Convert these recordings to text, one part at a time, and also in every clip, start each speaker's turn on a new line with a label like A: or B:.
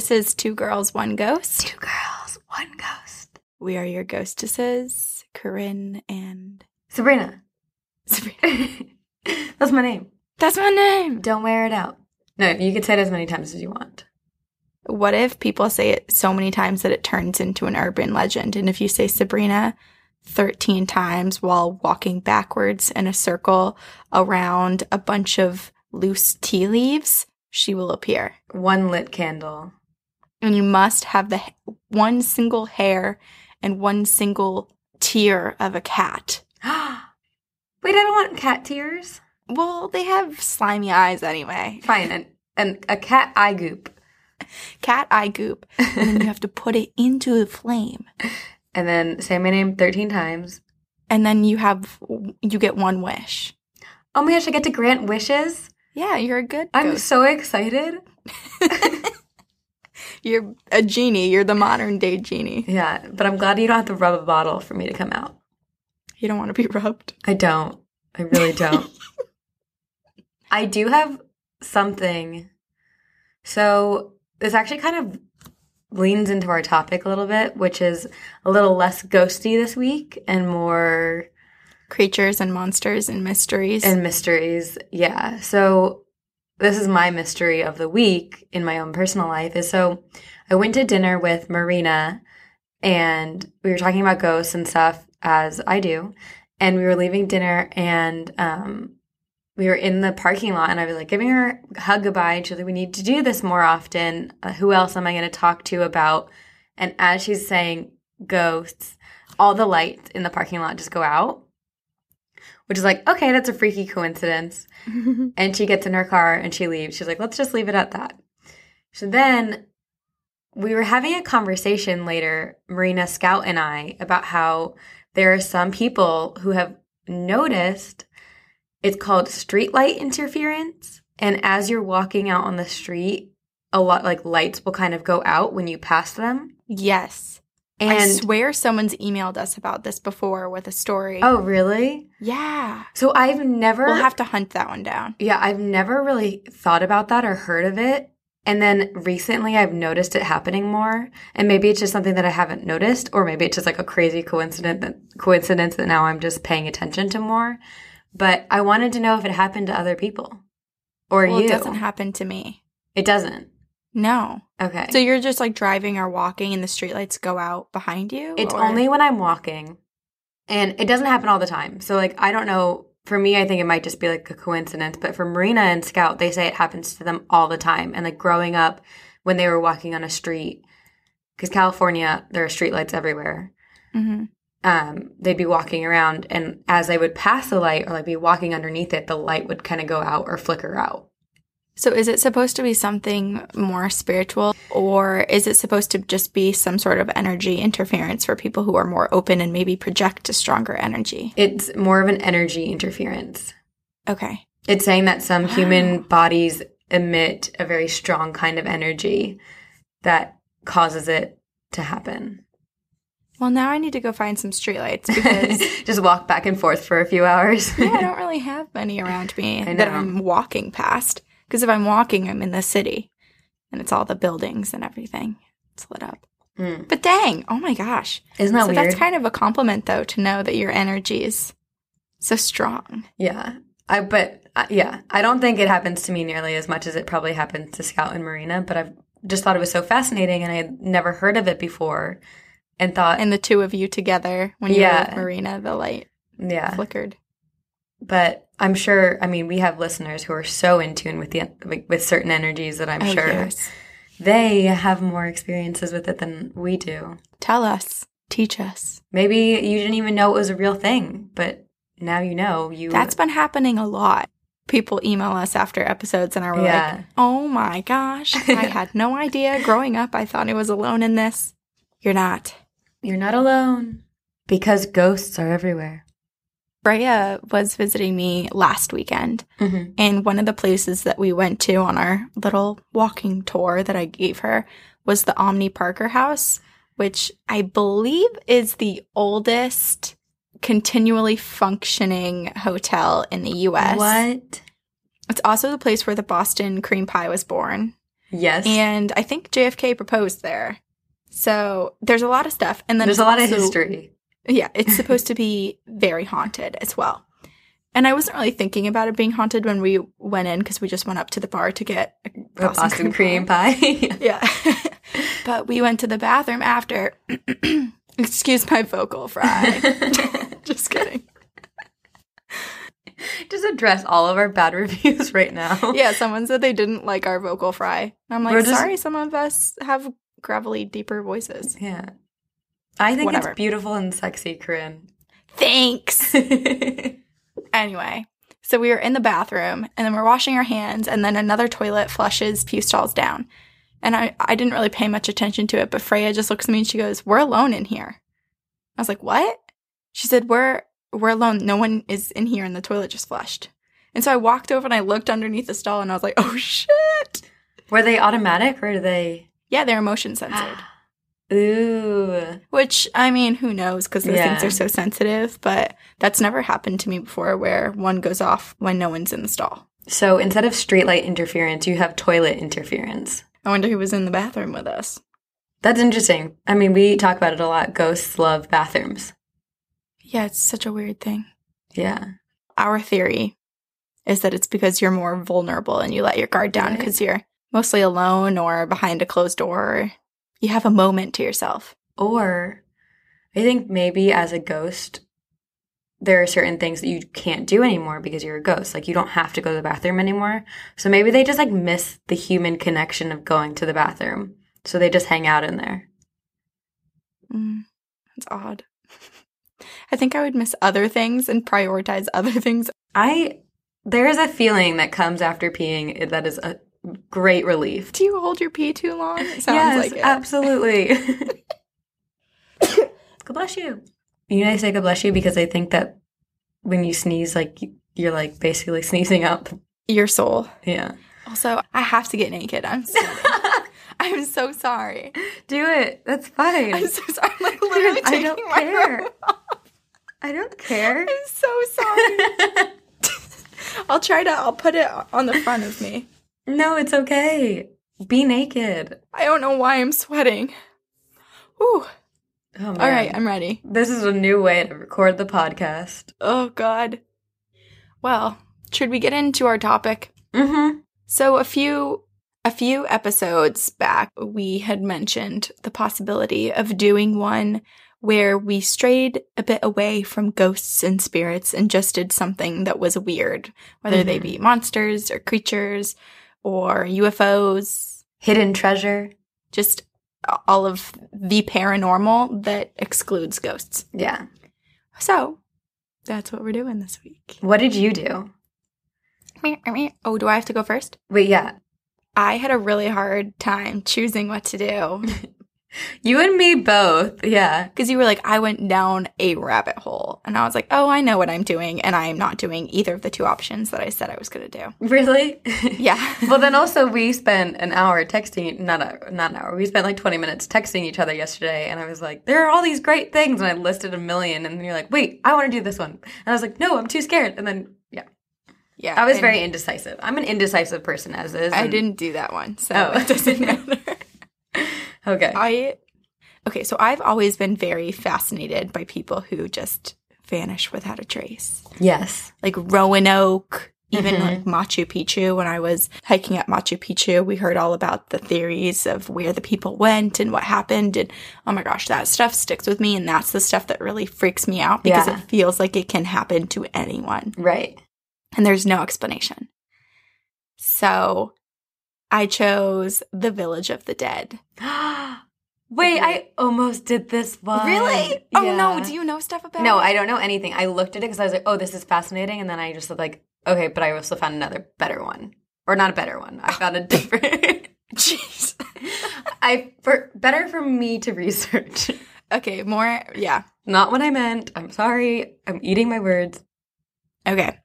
A: This is Two Girls, One Ghost.
B: Two girls, one ghost.
A: We are your ghostesses, Corinne and
B: Sabrina.
A: Sabrina.
B: That's my name.
A: That's my name.
B: Don't wear it out. No, you can say it as many times as you want.
A: What if people say it so many times that it turns into an urban legend? And if you say Sabrina 13 times while walking backwards in a circle around a bunch of loose tea leaves, she will appear.
B: One lit candle.
A: And you must have the one single hair and one single tear of a cat.
B: Wait, I don't want cat tears.
A: Well, they have slimy eyes anyway.
B: Fine, and, and a cat eye goop.
A: Cat eye goop. And then you have to put it into the flame.
B: And then say my name 13 times.
A: And then you have you get one wish.
B: Oh my gosh, I get to grant wishes.
A: Yeah, you're a good
B: I'm
A: ghost.
B: so excited.
A: you're a genie. You're the modern day genie.
B: Yeah, but I'm glad you don't have to rub a bottle for me to come out.
A: You don't want to be rubbed.
B: I don't. I really don't. I do have something. So this actually kind of leans into our topic a little bit, which is a little less ghosty this week and more
A: Creatures and monsters and mysteries.
B: and mysteries. Yeah. So this is my mystery of the week in my own personal life is so I went to dinner with Marina and we were talking about ghosts and stuff as I do. And we were leaving dinner and um we were in the parking lot and I was like giving her a hug goodbye she's like, we need to do this more often. Uh, who else am I going to talk to about? And as she's saying ghosts, all the lights in the parking lot just go out which is like, okay, that's a freaky coincidence. and she gets in her car and she leaves. She's like, let's just leave it at that. So then we were having a conversation later, Marina Scout and I, about how there are some people who have noticed it's called streetlight interference. And as you're walking out on the street, a lot like lights will kind of go out when you pass them.
A: yes.
B: And
A: I swear someone's emailed us about this before with a story.
B: oh, really?
A: yeah.
B: So I've never
A: We'll have to hunt that one down.
B: Yeah, I've never really thought about that or heard of it. And then recently I've noticed it happening more. And maybe it's just something that I haven't noticed, or maybe it's just like a crazy coincidence that coincidence that now I'm just paying attention to more. But I wanted to know if it happened to other people. Or
A: well,
B: you.
A: it doesn't happen to me.
B: It doesn't.
A: No.
B: Okay.
A: So you're just like driving or walking and the streetlights go out behind you?
B: It's
A: or-
B: only when I'm walking. And it doesn't happen all the time. So like I don't know for me I think it might just be like a coincidence, but for Marina and Scout, they say it happens to them all the time. And like growing up when they were walking on a street cuz California there are streetlights everywhere.
A: Mhm.
B: Um they'd be walking around and as they would pass the light or like be walking underneath it, the light would kind of go out or flicker out.
A: So is it supposed to be something more spiritual or is it supposed to just be some sort of energy interference for people who are more open and maybe project a stronger energy?
B: It's more of an energy interference.
A: Okay.
B: It's saying that some human bodies emit a very strong kind of energy that causes it to happen.
A: Well, now I need to go find some streetlights because
B: Just walk back and forth for a few hours.
A: yeah, I don't really have many around me that. I'm walking past. Because if I'm walking, I'm in the city and it's all the buildings and everything. It's lit up.
B: Hmm.
A: But dang, oh my gosh.
B: Isn't that
A: so
B: weird?
A: that's kind of a compliment, though, to know that your energy is so strong.
B: yeah. I but uh, yeah, I don't think it happens to me nearly as much as it probably happens to Scout and Marina, but I've just thought it was so fascinating and I had never heard of it before and thought
A: And the two of you together when you were
B: Yeah.
A: with Marina, the light.
B: Yeah.
A: flickered.
B: But I'm sure, I mean, we have listeners who are so in tune with the with certain energies that I'm
A: Oh,
B: sure
A: yes.
B: they have more experiences with it than we do.
A: Tell us, teach us.
B: Maybe you didn't even know it was a real thing, but now you know. You
A: That's been happening a lot. People email us after episodes and are
B: Yeah.
A: like, oh my gosh, I had no idea. Growing up, I thought I was alone in this. You're not.
B: you're not alone because ghosts are everywhere.
A: Freya was visiting me last weekend,
B: Mhm.
A: and one of the places that we went to on our little walking tour that I gave her was the Omni Parker House, which I believe is the oldest continually functioning hotel in the US.
B: What?
A: It's also the place where the Boston cream pie was born.
B: Yes.
A: And I think JFK proposed there. So there's a lot of stuff. And then
B: There's a lot of history.
A: Yeah, it's supposed to be very haunted as well. And I wasn't really thinking about it being haunted when we went in because we just went up to the bar to get a
B: The Boston cream pie.
A: Yeah. but we went to the bathroom after. Excuse my vocal fry. just kidding.
B: Just address all of our bad reviews right now.
A: Yeah, someone said they didn't like our vocal fry. I'm like,
B: just-
A: sorry, some of us have gravelly, deeper voices.
B: Yeah. I think
A: Whatever.
B: it's beautiful and sexy, Corinne.
A: Thanks. Anyway, so we were in the bathroom and then we're washing our hands, and then another toilet flushes pew stalls down. And I, I didn't really pay much attention to it, but Freya just looks at me and she goes, We're alone in here. I was like, What? She said, We're we're alone. No one is in here and the toilet just flushed. And so I walked over and I looked underneath the stall and I was like, Oh shit.
B: Were they automatic or are they?
A: Yeah, they're motion censored.
B: Ooh.
A: Which I mean, who knows? Because those things are so sensitive. But that's never happened to me before, where one goes off when no one's in the stall.
B: So instead of streetlight interference, you have toilet interference.
A: I wonder who was in the bathroom with us.
B: That's interesting. I mean, we talk about it a lot. Ghosts love bathrooms.
A: Yeah, it's such a weird thing.
B: Yeah.
A: Our theory is that it's because you're more vulnerable and you let your guard down
B: Right.
A: because you're mostly alone or behind a closed door. You have a moment to yourself.
B: Or I think maybe as a ghost, there are certain things that you can't do anymore because you're a ghost. Like you don't have to go to the bathroom anymore. So maybe they just like miss the human connection of going to the bathroom. So they just hang out in there.
A: Mm, that's odd. I think I would miss other things and prioritize other things.
B: I there is a feeling that comes after peeing that is a great relief.
A: Do you hold your pee too long? It sounds
B: yes,
A: like it.
B: absolutely. God bless you. You know, I say God bless you because I think that when you sneeze, like you- you're like basically sneezing out.
A: Your soul.
B: Yeah.
A: Also, I have to get naked. I'm. I'm so sorry.
B: Do it. That's fine.
A: I'm so sorry. I'm like literally
B: I
A: taking
B: don't
A: my
B: care.
A: off.
B: I don't care.
A: I'm so sorry. I'll try to. I'll put it on the front of me.
B: No, it's okay. Be naked.
A: I don't know why I'm sweating. Whew.
B: Oh.
A: All right, I'm ready.
B: This is a new way to record the podcast.
A: Oh God. Well, should we get into our topic?
B: Mm-hmm.
A: So a few a few episodes back, we had mentioned the possibility of doing one where we strayed a bit away from ghosts and spirits and just did something that was weird, whether they
B: Mhm.
A: be monsters or creatures or UFOs,
B: Hidden treasure.
A: just all of the paranormal that excludes ghosts.
B: Yeah.
A: So, that's what we're doing this week.
B: What did you do?
A: Oh, do I have to go first?
B: Wait, yeah.
A: I had a really hard time choosing what to do.
B: You and me both. Yeah.
A: Because you were like, I went down a rabbit hole. And I was like, oh, I know what I'm doing. And I am not doing either of the two options that I said I was going to do.
B: Really?
A: Yeah.
B: well, then also we spent an hour texting, not a, not an hour. We spent like 20 minutes texting each other yesterday. And I was like, there are all these great things. And I listed a million. And then you're like, wait, I want to do this one. And I was like, no, I'm too scared. And then, yeah,
A: Yeah.
B: I was very indecisive. I'm an indecisive person as is.
A: I didn't do that one. So
B: Oh.
A: it doesn't matter.
B: Okay.
A: I, okay. So I've always been very fascinated by people who just vanish without a trace.
B: yes.
A: Like Roanoke, Even
B: Mhm.
A: like Machu Picchu, when I was hiking at Machu Picchu, we heard all about the theories of where the people went and what happened. And oh my gosh, that stuff sticks with me. And that's the stuff that really freaks me out because
B: Yeah.
A: it feels like it can happen to anyone
B: Right.
A: and there's no explanation. So I chose The Village of the Dead.
B: Wait, I almost did this one.
A: Really? Oh no, do you know stuff about
B: No,
A: it?
B: I don't know anything. I looked at it because I was like, oh, this is fascinating. And then I just said, like, okay, but I also found another better one. Or not a better one. I found a different.
A: Jeez.
B: I for better for me to research.
A: okay, more yeah.
B: Not what I meant. I'm sorry. I'm eating my words.
A: Okay.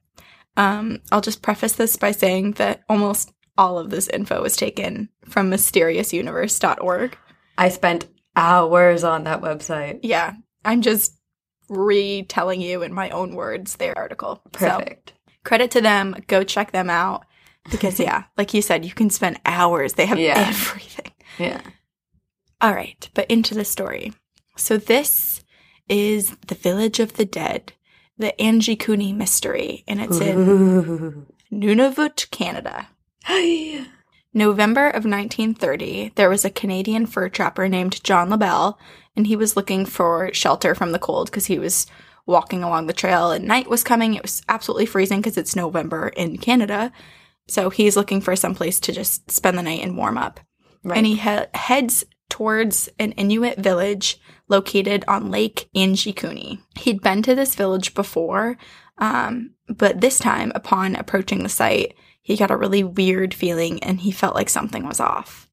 A: Um, I'll just preface this by saying that almost all of this info was taken from mysteriousuniverse.org.
B: I spent hours on that website.
A: Yeah, I'm just retelling you in my own words their article. So
B: Perfect.
A: credit to them. Go check them out because yeah, like you said, you can spend hours. They have
B: Yeah.
A: everything.
B: yeah.
A: All right, but into the story. So this is the Village of the Dead, the Anjikuni mystery, and it's in
B: Ooh.
A: Nunavut, Canada. November of 1930, there was a Canadian fur trapper named John LaBelle, and he was looking for shelter from the cold because he was walking along the trail and night was coming. It was absolutely freezing because it's November in Canada. So he's looking for some place to just spend the night and warm up.
B: Right.
A: And he he- heads towards an Inuit village located on Lake Anjikuni. He'd been to this village before, um, but this time, upon approaching the site, he got a really weird feeling and he felt like something was off.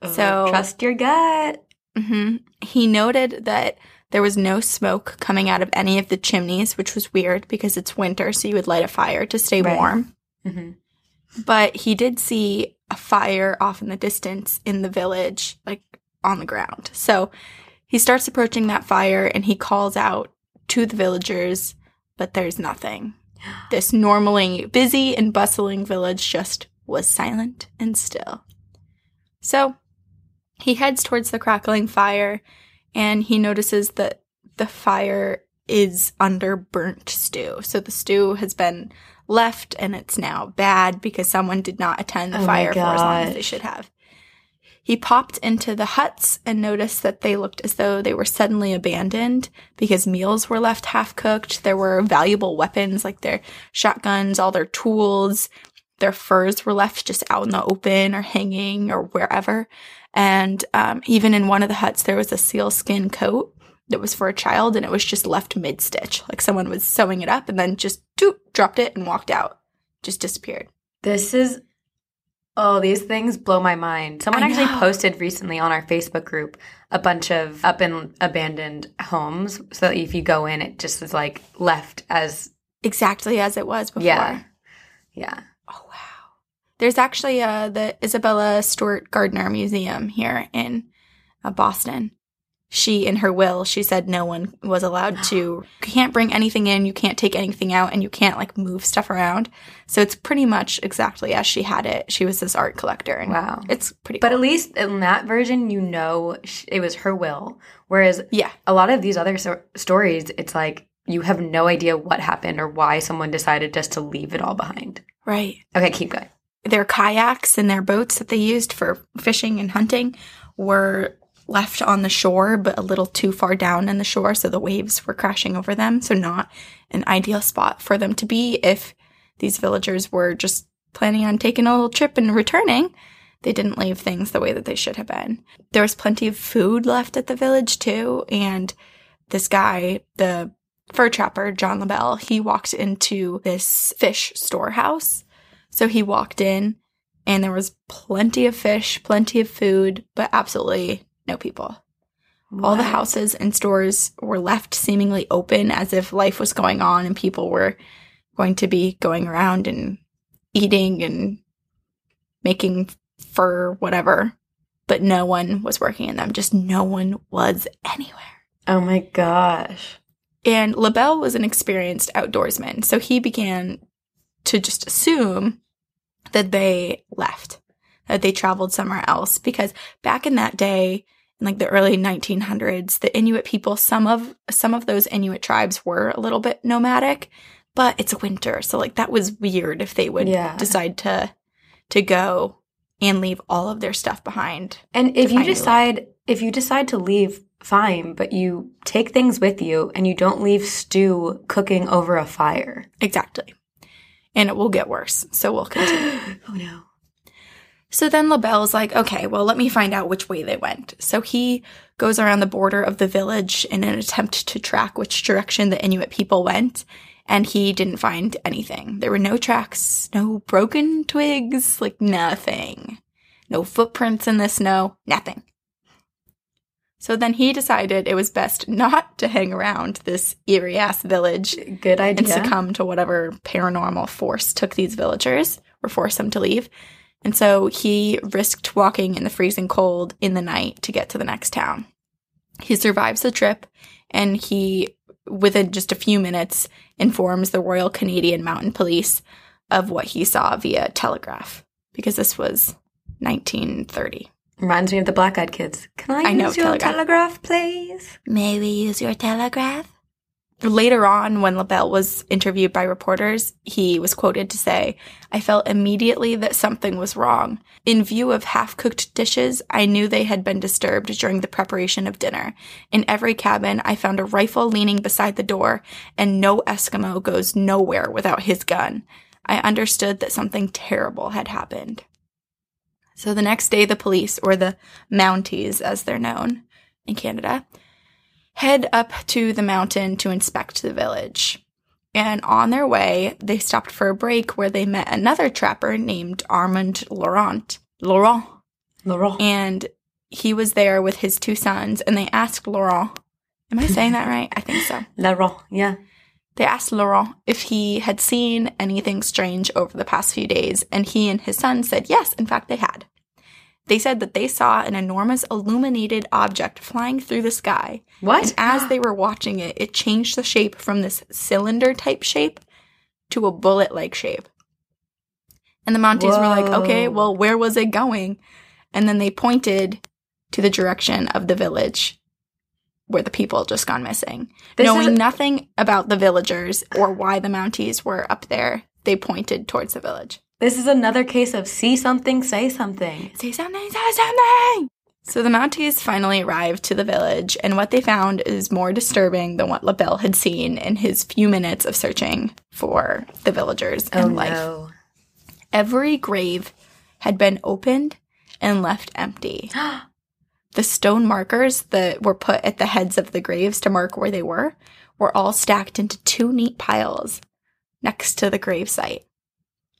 B: Oh,
A: so-
B: trust your gut.
A: hmm He noted that there was no smoke coming out of any of the chimneys, which was weird because it's winter, so you would light a fire to stay
B: Right.
A: warm.
B: hmm
A: But he did see a fire off in the distance in the village, like on the ground. So he starts approaching that fire and he calls out to the villagers, but there's nothing. This normally busy and bustling village just was silent and still. So he heads towards the crackling fire and he notices that the fire is under burnt stew. So the stew has been left and it's now bad because someone did not attend the
B: Oh
A: fire for as long as they should have. He popped into the huts and noticed that they looked as though they were suddenly abandoned because meals were left half cooked. There were valuable weapons like their shotguns, all their tools, their furs were left just out in the open or hanging or wherever. And um, even in one of the huts, there was a sealskin coat that was for a child and it was just left mid stitch. Like someone was sewing it up and then just doop, dropped it and walked out. Just disappeared.
B: This is oh, these things blow my mind. Someone actually posted recently on our Facebook group a bunch of up and abandoned homes. So that if you go in, it just is like left as
A: Exactly as it was before.
B: yeah, yeah.
A: Oh wow. There's actually uh the Isabella Stewart Gardner Museum here in uh, Boston. She in her will, she said no one was allowed to you can't bring anything in, you can't take anything out and you can't like move stuff around. So it's pretty much exactly as she had it. She was this art collector and
B: Wow.
A: it's pretty
B: But
A: cool.
B: at least in that version, you know it was her will. Whereas
A: yeah.
B: a lot of these other so- stories, it's like you have no idea what happened or why someone decided just to leave it all behind.
A: Right.
B: Okay, keep going.
A: their kayaks and their boats that they used for fishing and hunting were left on the shore, but a little too far down in the shore, so the waves were crashing over them. So, not an ideal spot for them to be if these villagers were just planning on taking a little trip and returning. They didn't leave things the way that they should have been. There was plenty of food left at the village, too. And this guy, the fur trapper, John LaBelle, he walked into this fish storehouse. So he walked in and there was plenty of fish, plenty of food, but absolutely no people. All the houses and stores were left seemingly open as if life was going on and people were going to be going around and eating and making fur, whatever. But no one was working in them. Just no one was anywhere.
B: Oh my gosh.
A: And LaBelle was an experienced outdoorsman, so he began to just assume that they left, that they traveled somewhere else. Because back in that day, in like the early 1900s, the Inuit people, some of some of those Inuit tribes were a little bit nomadic, but it's winter, so like that was weird if they would
B: Yeah.
A: decide to to go and leave all of their stuff behind.
B: And if you decide if you decide to leave, fine, but you take things with you and you don't leave stew cooking over a fire.
A: Exactly. And it will get worse. So we'll continue.
B: oh no.
A: So then LaBelle's like, okay, well, let me find out which way they went. So he goes around the border of the village in an attempt to track which direction the Inuit people went. And he didn't find anything. There were no tracks, no broken twigs, like nothing. No footprints in the snow, nothing. So then he decided it was best not to hang around this eerie ass village
B: Good idea.
A: and succumb to whatever paranormal force took these villagers or forced them to leave. And so he risked walking in the freezing cold in the night to get to the next town. He survives the trip and he, within just a few minutes, informs the Royal Canadian Mountain Police of what he saw via telegraph because this was 1930.
B: Reminds me of the Black Eyed Kids. Can I,
A: I know,
B: use your
A: telegraph.
B: telegraph, please?
A: May we use your telegraph? Later on, when LaBelle was interviewed by reporters, he was quoted to say, I felt immediately that something was wrong. In view of half cooked dishes, I knew they had been disturbed during the preparation of dinner. In every cabin, I found a rifle leaning beside the door, and no Eskimo goes nowhere without his gun. I understood that something terrible had happened. So the next day, the police, or the Mounties as they're known in Canada, head up to the mountain to inspect the village. And on their way, they stopped for a break where they met another trapper named Armand Laurent. Laurent.
B: Laurent.
A: And he was there with his two sons, and they asked Laurent, Am I saying that right? I think so.
B: Laurent, yeah.
A: They asked Laurent if he had seen anything strange over the past few days, and he and his son said yes, in fact, they had. They said that they saw an enormous illuminated object flying through the sky.
B: What?
A: And as they were watching it, it changed the shape from this cylinder type shape to a bullet like shape. And the Mounties were like, okay, well, where was it going? And then they pointed to the direction of the village where the people had just gone missing.
B: This
A: Knowing
B: is-
A: nothing about the villagers or why the Mounties were up there, they pointed towards the village.
B: This is another case of see something, say something.
A: Say something, say something! So the Mounties finally arrived to the village, and what they found is more disturbing than what LaBelle had seen in his few minutes of searching for the villagers and oh, life.
B: no.
A: Every grave had been opened and left empty. the stone markers that were put at the heads of the graves to mark where they were were all stacked into two neat piles next to the grave site.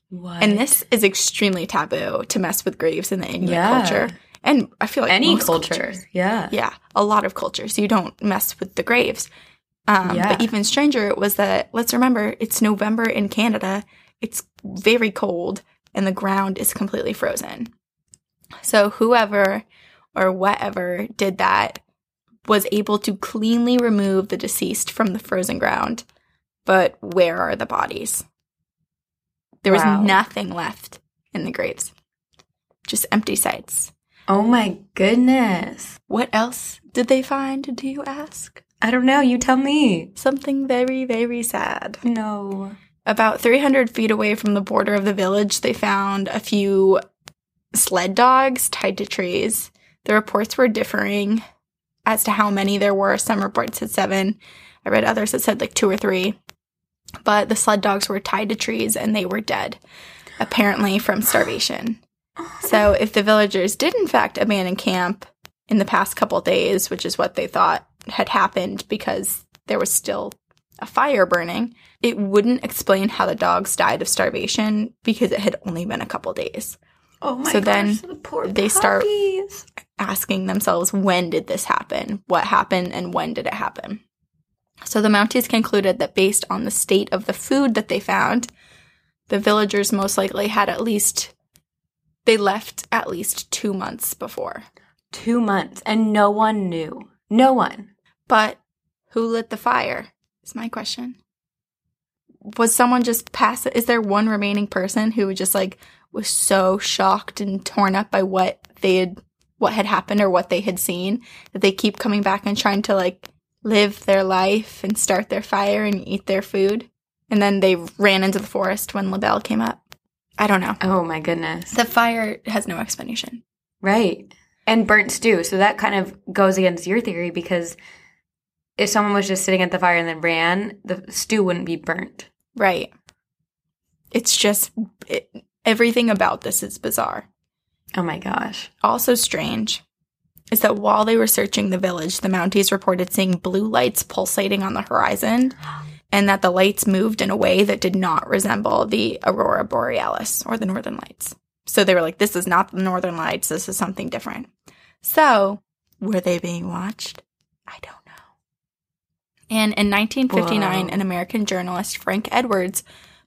B: What?
A: And this is extremely taboo to mess with graves in the Inuit
B: Yeah.
A: culture. And I feel like
B: any culture.
A: cultures.
B: Yeah.
A: Yeah, a lot of cultures. You don't mess with the graves. Um,
B: Yeah.
A: But even stranger was that, let's remember, it's November in Canada. It's very cold and the ground is completely frozen. So whoever or whatever did that was able to cleanly remove the deceased from the frozen ground. But where are the bodies? There was
B: Wow.
A: nothing left in the graves, just empty sites.
B: Oh my goodness.
A: What else did they find, do you ask?
B: I don't know. You tell me.
A: Something very, very sad.
B: No.
A: About 300 feet away from the border of the village, they found a few sled dogs tied to trees. The reports were differing as to how many there were. Some reports said seven. I read others that said like two or three. But the sled dogs were tied to trees and they were dead, apparently from starvation. So if the villagers did in fact abandon camp in the past couple days, which is what they thought had happened because there was still a fire burning, it wouldn't explain how the dogs died of starvation because it had only been a couple days.
B: Oh my
A: So then
B: the
A: they start- Asking themselves, when did this happen? What happened and when did it happen? So the Mounties concluded that based on the state of the food that they found, the villagers most likely had at least, they left at least two months before.
B: Two months and no one knew. No one.
A: But who lit the fire? Is my question. Was someone just pass? Is there one remaining person who just like was so shocked and torn up by what they had, what had happened or what they had seen that they keep coming back and trying to like live their life and start their fire and eat their food? And then they ran into the forest when LaBelle came up. I don't know.
B: Oh my goodness.
A: The fire has no explanation.
B: Right. And burnt stew. So that kind of goes against your theory because if someone was just sitting at the fire and then ran, the stew wouldn't be burnt.
A: Right. It's just it, everything about this is bizarre.
B: Oh my gosh.
A: Also strange is that while they were searching the village, the Mounties reported seeing blue lights pulsating on the horizon and that the lights moved in a way that did not resemble the aurora borealis or the northern lights. So they were like, this is not the northern lights, this is something different. So, were they being watched? I don't know. And in 1959,
B: Whoa.
A: an American journalist, Frank Edwards,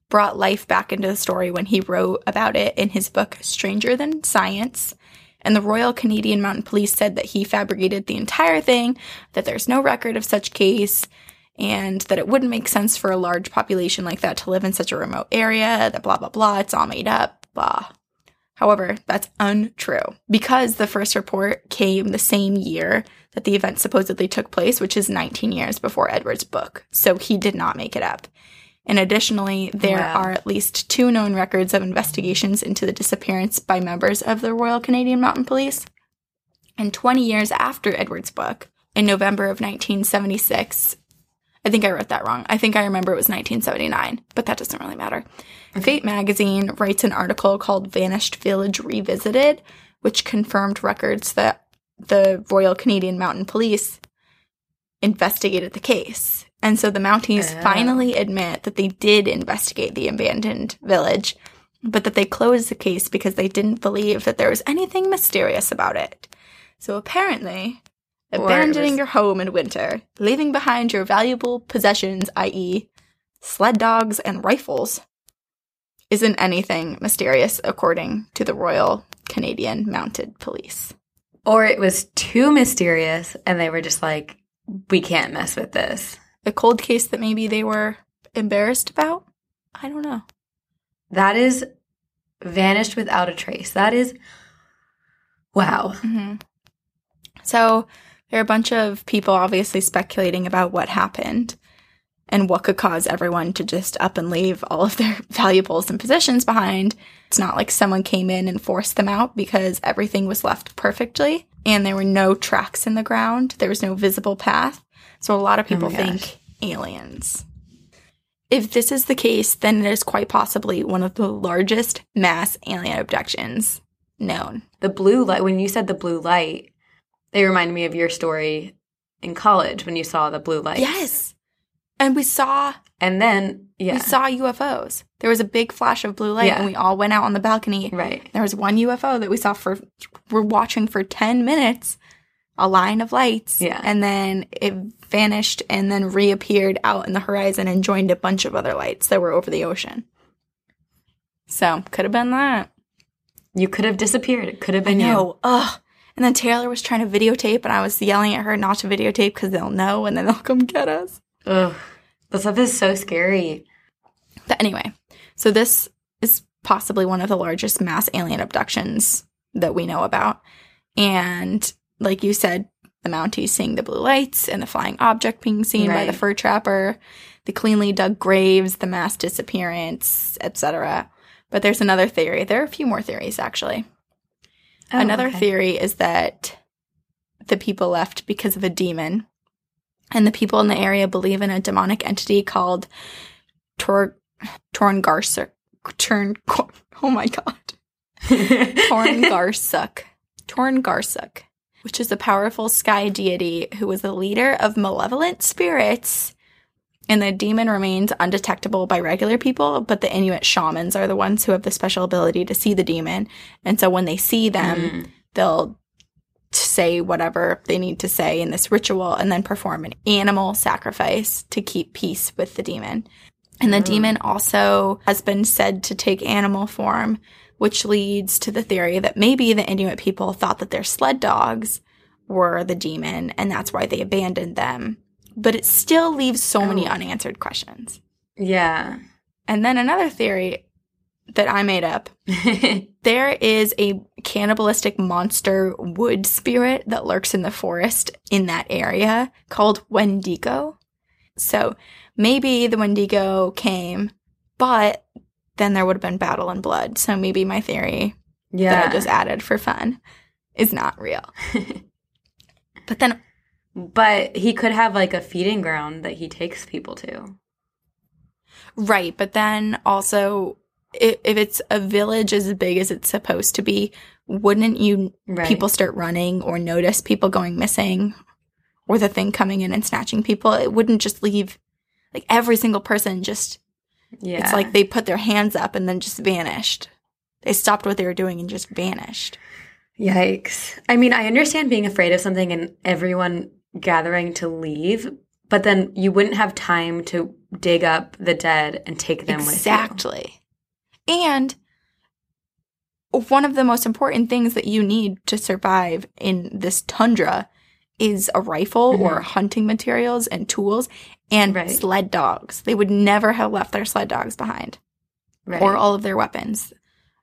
A: brought life back into the story when he wrote about it in his book Stranger Than Science. And the Royal Canadian Mountain Police said that he fabricated the entire thing, that there's no record of such case, and that it wouldn't make sense for a large population like that to live in such a remote area, that blah, blah, blah, it's all made up, blah. However, that's untrue because the first report came the same year that the event supposedly took place, which is 19 years before Edward's book. So he did not make it up. And additionally, there
B: Wow.
A: are at least two known records of investigations into the disappearance by members of the Royal Canadian Mountain Police. And 20 years after Edward's book, in November of 1976, I think I wrote that wrong. I think I remember it was 1979, but that doesn't really matter. Fate magazine writes an article called Vanished Village Revisited, which confirmed records that the Royal Canadian Mountain Police investigated the case. And so the Mounties
B: Oh.
A: finally admit that they did investigate the abandoned village, but that they closed the case because they didn't believe that there was anything mysterious about it. So apparently, abandoning
B: was-
A: your home in winter, leaving behind your valuable possessions, i.e., sled dogs and rifles, isn't anything mysterious according to the Royal Canadian Mounted Police.
B: Or it was too mysterious and they were just like, we can't mess with this.
A: A cold case that maybe they were embarrassed about? I don't know.
B: That is vanished without a trace. That is, wow.
A: hmm So there are a bunch of people obviously speculating about what happened and what could cause everyone to just up and leave all of their valuables and possessions behind. It's not like someone came in and forced them out because everything was left perfectly and there were no tracks in the ground. There was no visible path. So a lot of people oh
B: my
A: think
B: gosh.
A: aliens. If this is the case, then it is quite possibly one of the largest mass alien abductions known.
B: The blue light, when you said the blue light, they reminded me of your story in college when you saw the blue light.
A: Yes. And we saw
B: And then, yeah.
A: we saw UFOs. There was a big flash of blue light
B: Yeah.
A: and we all went out on the balcony.
B: right.
A: There was one UFO that we saw for we're watching for 10 minutes, a line of lights.
B: Yeah.
A: And then it vanished and then reappeared out in the horizon and joined a bunch of other lights that were over the ocean. So, could have been that.
B: You could have disappeared. It could have
A: I
B: been you.
A: know. Ugh. And then Taylor was trying to videotape and I was yelling at her not to videotape because they'll know and then they'll come get us.
B: Ugh. That stuff is so scary.
A: But anyway, so this is possibly one of the largest mass alien abductions that we know about. And like you said, the Mounties seeing the blue lights and the flying object being seen by the fur trapper, the cleanly dug graves, the mass disappearance, etc. But there's another theory. There are a few more theories actually.
B: Oh,
A: Another
B: okay.
A: theory is that the people left because of a demon. And the people in the area believe in a demonic entity called Tor Torngarsuk. Turn Oh my god. Torngarsuk. Torngarsuk, which is a powerful sky deity who was the leader of malevolent spirits. And the demon remains undetectable by regular people, but the Inuit shamans are the ones who have the special ability to see the demon. And so when they see them,
B: Mm.
A: they'll say whatever they need to say in this ritual and then perform an animal sacrifice to keep peace with the demon. And the demon also has been said to take animal form, which leads to the theory that maybe the Inuit people thought that their sled dogs were the demon and that's why they abandoned them. But it still leaves so many
B: Oh.
A: unanswered questions.
B: Yeah.
A: And then another theory that I made up there is a cannibalistic monster wood spirit that lurks in the forest in that area called Wendigo. So maybe the Wendigo came, but then there would have been battle and blood. So maybe my theory
B: Yeah.
A: that I just added for fun is not real. but then,
B: but he could have like a feeding ground that he takes people to.
A: right. But then also, if, if it's a village as big as it's supposed to be, wouldn't you
B: Right.
A: people start running or notice people going missing or the thing coming in and snatching people? It wouldn't just leave like every single person just,
B: Yeah.
A: it's like they put their hands up and then just vanished. They stopped what they were doing and just vanished.
B: Yikes. I mean, I understand being afraid of something and everyone gathering to leave, but then you wouldn't have time to dig up the dead and take them
A: exactly. And one of the most important things that you need to survive in this tundra is a rifle or
B: Mhm.
A: hunting materials and tools and
B: Right.
A: sled dogs. They would never have left their sled dogs behind
B: you.
A: or all of their weapons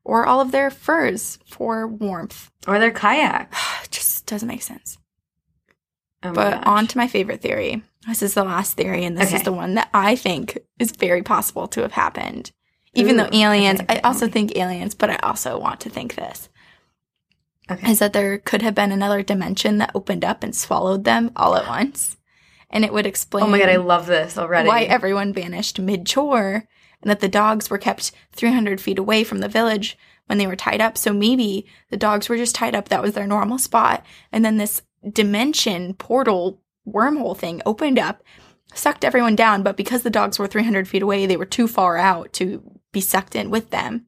A: or all of their furs for warmth.
B: or their kayak.
A: Just doesn't make sense.
B: Oh
A: But
B: gosh.
A: on to my favorite theory. This is the last theory, and this is the one that I think is very possible to have happened. Even
B: Ooh,
A: though aliens,
B: okay,
A: I also think aliens, but I also want to think this
B: Okay.
A: is that there could have been another dimension that opened up and swallowed them all at once. And it would explain
B: Oh my god, I love this already.
A: why everyone vanished mid chore and that the dogs were kept 300 feet away from the village when they were tied up. So maybe the dogs were just tied up. That was their normal spot. And then this dimension portal wormhole thing opened up, sucked everyone down. But because the dogs were 300 feet away, they were too far out to be sucked in with them.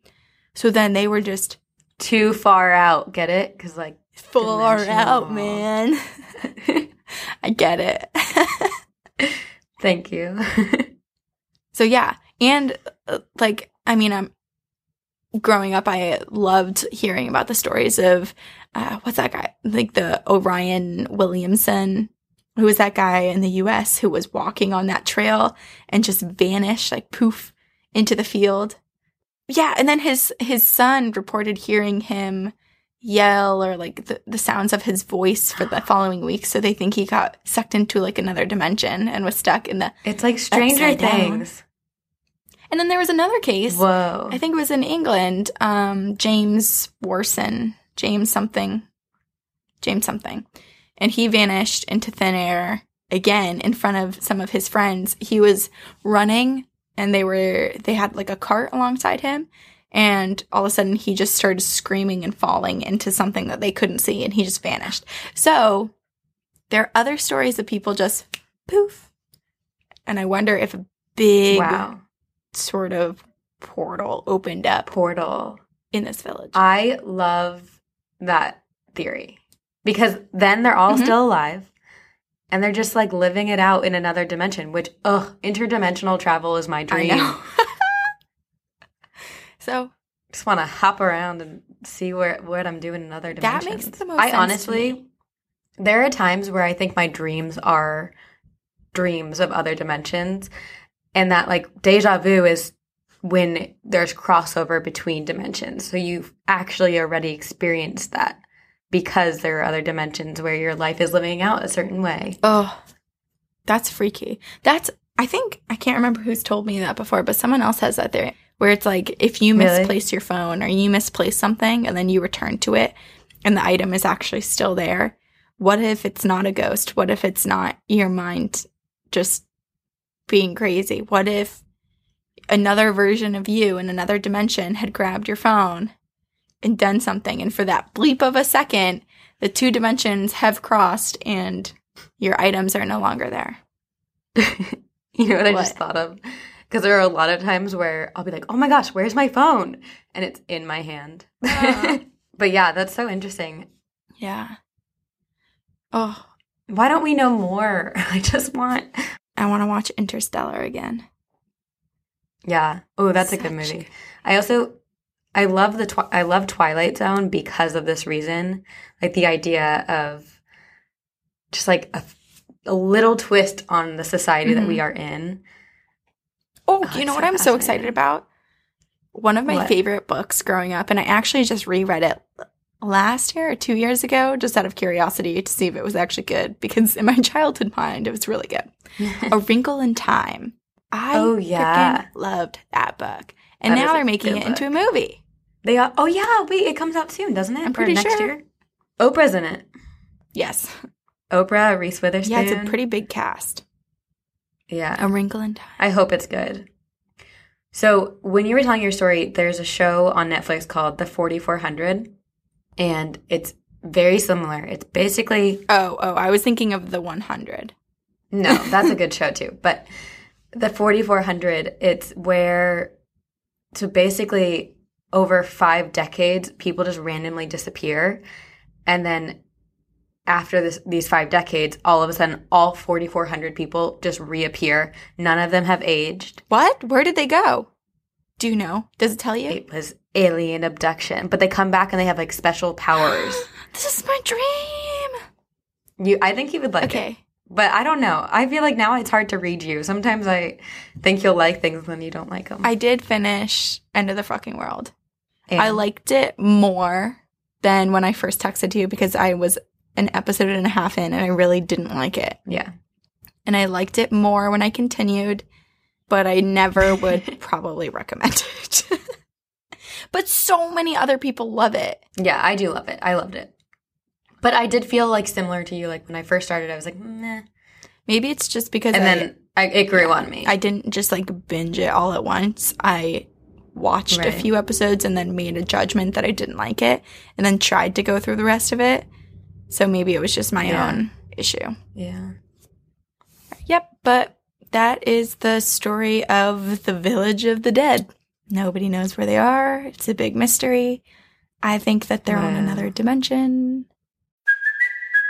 A: So then they were just
B: Too far out, get it? Because like
A: far out, man. I get it.
B: Thank you.
A: So yeah, and uh, like I mean, I'm growing up. I loved hearing about the stories of uh, what's that guy? Like the Orion Williamson, who was that guy in the U.S. who was walking on that trail and just vanished, like poof, into the field. Yeah, and then his his son reported hearing him yell or like the, the sounds of his voice for the following week so they think he got sucked into like another dimension and was stuck in the
B: it's like Stranger. Things.
A: and then there was another case
B: Whoa.
A: I think it was in England. Um, James Warson, James something, James something, and he vanished into thin air again in front of some of his friends. He was running, and they were they had like a cart alongside him, and all of a sudden he just started screaming and falling into something that they couldn't see, and he just vanished. So there are other stories of people just poof, and I wonder if a big
B: wow.
A: sort of portal opened up
B: Portal.
A: in this village.
B: I love that theory because then they're all
A: Mhm.
B: still alive and they're just like living it out in another dimension, which, ugh, interdimensional travel is my dream.
A: I know. so
B: Just want to hop around and see where what I'm doing in other
A: That makes the most
B: I honestly, there are times where I think my dreams are dreams of other dimensions, and that like deja vu is when there's crossover between dimensions. So you've actually already experienced that because there are other dimensions where your life is living out a certain way.
A: oh, that's freaky. That's I think I can't remember who's told me that before, but someone else has that theory where it's like if you
B: Really?
A: misplace your phone or you misplace something and then you return to it and the item is actually still there. What if it's not a ghost? What if it's not your mind just being crazy? What if another version of you in another dimension had grabbed your phone and done something and for that bleep of a second the two dimensions have crossed and your items are no longer there
B: You know what I just thought of? Because there are a lot of times where I'll be like, oh my gosh, where's my phone? And it's in my hand.
A: Ah.
B: but yeah, that's so interesting.
A: yeah oh
B: Why don't we know more? I just want.
A: i want to watch interstellar again
B: Yeah. Oh, that's a good movie. I also, I love the, twi- I love Twilight Zone because of this reason. Like the idea of just like a, a little twist on the society that we
A: Mhm.
B: are in.
A: oh,
B: Oh,
A: you know what i'm so excited about one of my
B: What?
A: favorite books growing up and i actually just reread it last year or two years ago, just out of curiosity to see if it was actually good, because in my childhood mind, it was really good. A Wrinkle in Time. I
B: Oh, yeah.
A: loved that book. And
B: That
A: now they're making it into a movie.
B: They are, oh yeah, wait, it comes out soon, doesn't it?
A: I'm pretty
B: next
A: sure.
B: year. Oprah's in it.
A: Yes.
B: Oprah, Reese Witherspoon.
A: Yeah, it's a pretty big cast.
B: yeah.
A: A Wrinkle in Time.
B: I hope it's good. So, when you were telling your story, there's a show on Netflix called The 4400, and it's very similar. It's basically,
A: Oh, oh, I was thinking of the 100.
B: no, that's a good show too, but The 4400, it's where, so basically, over five decades, people just randomly disappear. And then after this, these five decades, all of a sudden, all 4,400 people just reappear. None of them have aged.
A: What? Where did they go? Do you know? Does it tell you?
B: it was alien abduction, but they come back and they have like special powers.
A: This is my dream.
B: you, I think you would like it,
A: Okay.
B: but I don't know. I feel like now it's hard to read you. Sometimes I think you'll like things when you don't like them.
A: I did finish End of the Fucking World.
B: And-
A: I liked it more than when I first texted to you because I was an episode and a half in and I really didn't like it.
B: yeah,
A: And I liked it more when I continued, but I never would probably recommend it. but so many other people love it.
B: yeah, I do love it. I loved it, but I did feel like similar to you. Like when I first started, I was like, meh,
A: Maybe it's just because
B: and
A: I,
B: then I, it grew on me.
A: I didn't just like binge it all at once. I watched a few episodes and then made a judgment that I didn't like it and then tried to go through the rest of it. So maybe it was just my
B: Yeah.
A: own issue.
B: yeah,
A: Yep, but that is the story of the Village of the Dead. Nobody knows where they are. It's a big mystery. I think that they're on another dimension.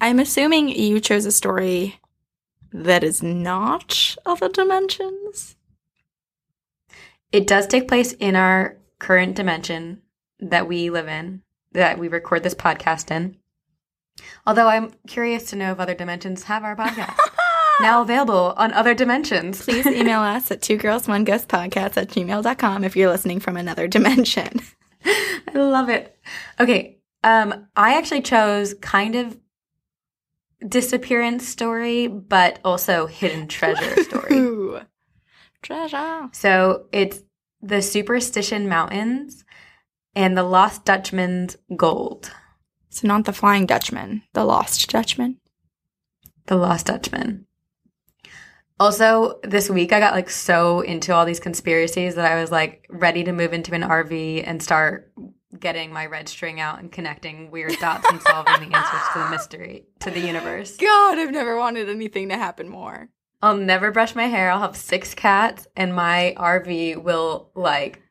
A: I'm assuming you chose a story that is not other dimensions.
B: it does take place in our current dimension that we live in, that we record this podcast in. Although I'm curious to know if other dimensions have our podcast. now available on other dimensions.
A: Please email us at two girls one ghost podcast at gmail.com if you're listening from another dimension.
B: I love it. Okay. Um, I actually chose kind of disappearance story, but also hidden treasure story.
A: Treasure.
B: So it's the Superstition Mountains and the Lost Dutchman's Gold.
A: So not the Flying Dutchman, the Lost Dutchman.
B: The Lost Dutchman. Also, this week I got like so into all these conspiracies that I was like ready to move into an RV and start getting my red string out and connecting weird dots and solving the answers to the mystery, to the universe.
A: God, I've never wanted anything to happen more.
B: I'll never brush my hair. I'll have six cats, and my RV will like.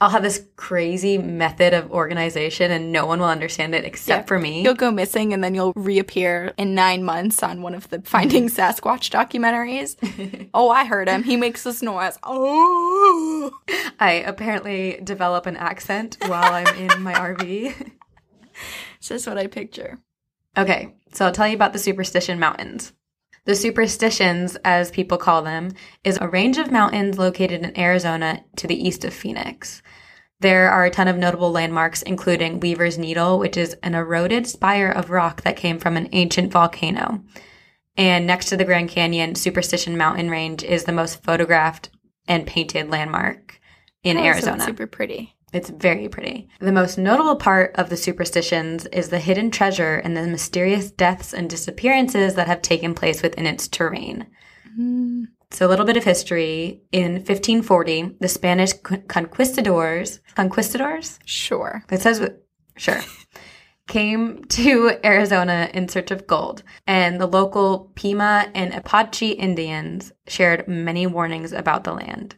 B: I'll have this crazy method of organization, and no one will understand it except
A: Yeah.
B: for me.
A: You'll go missing and then you'll reappear in nine months on one of the Finding Sasquatch documentaries. oh, I heard him. He makes this noise. Oh.
B: I apparently develop an accent while I'm in my RV.
A: It's just what I picture.
B: Okay, so I'll tell you about the Superstition Mountains. The Superstitions, as people call them, is a range of mountains located in Arizona to the east of Phoenix. There are a ton of notable landmarks, including Weaver's Needle, which is an eroded spire of rock that came from an ancient volcano. And next to the Grand Canyon, Superstition Mountain Range is the most photographed and painted landmark in
A: Oh, so
B: Arizona.
A: super pretty.
B: It's very pretty. The most notable part of the superstitions is the hidden treasure and the mysterious deaths and disappearances that have taken place within its terrain. So, a little bit of history. In 1540, the Spanish conquistadors, conquistadors?
A: Sure.
B: It says, sure, came to Arizona in search of gold, and the local Pima and Apache Indians shared many warnings about the land.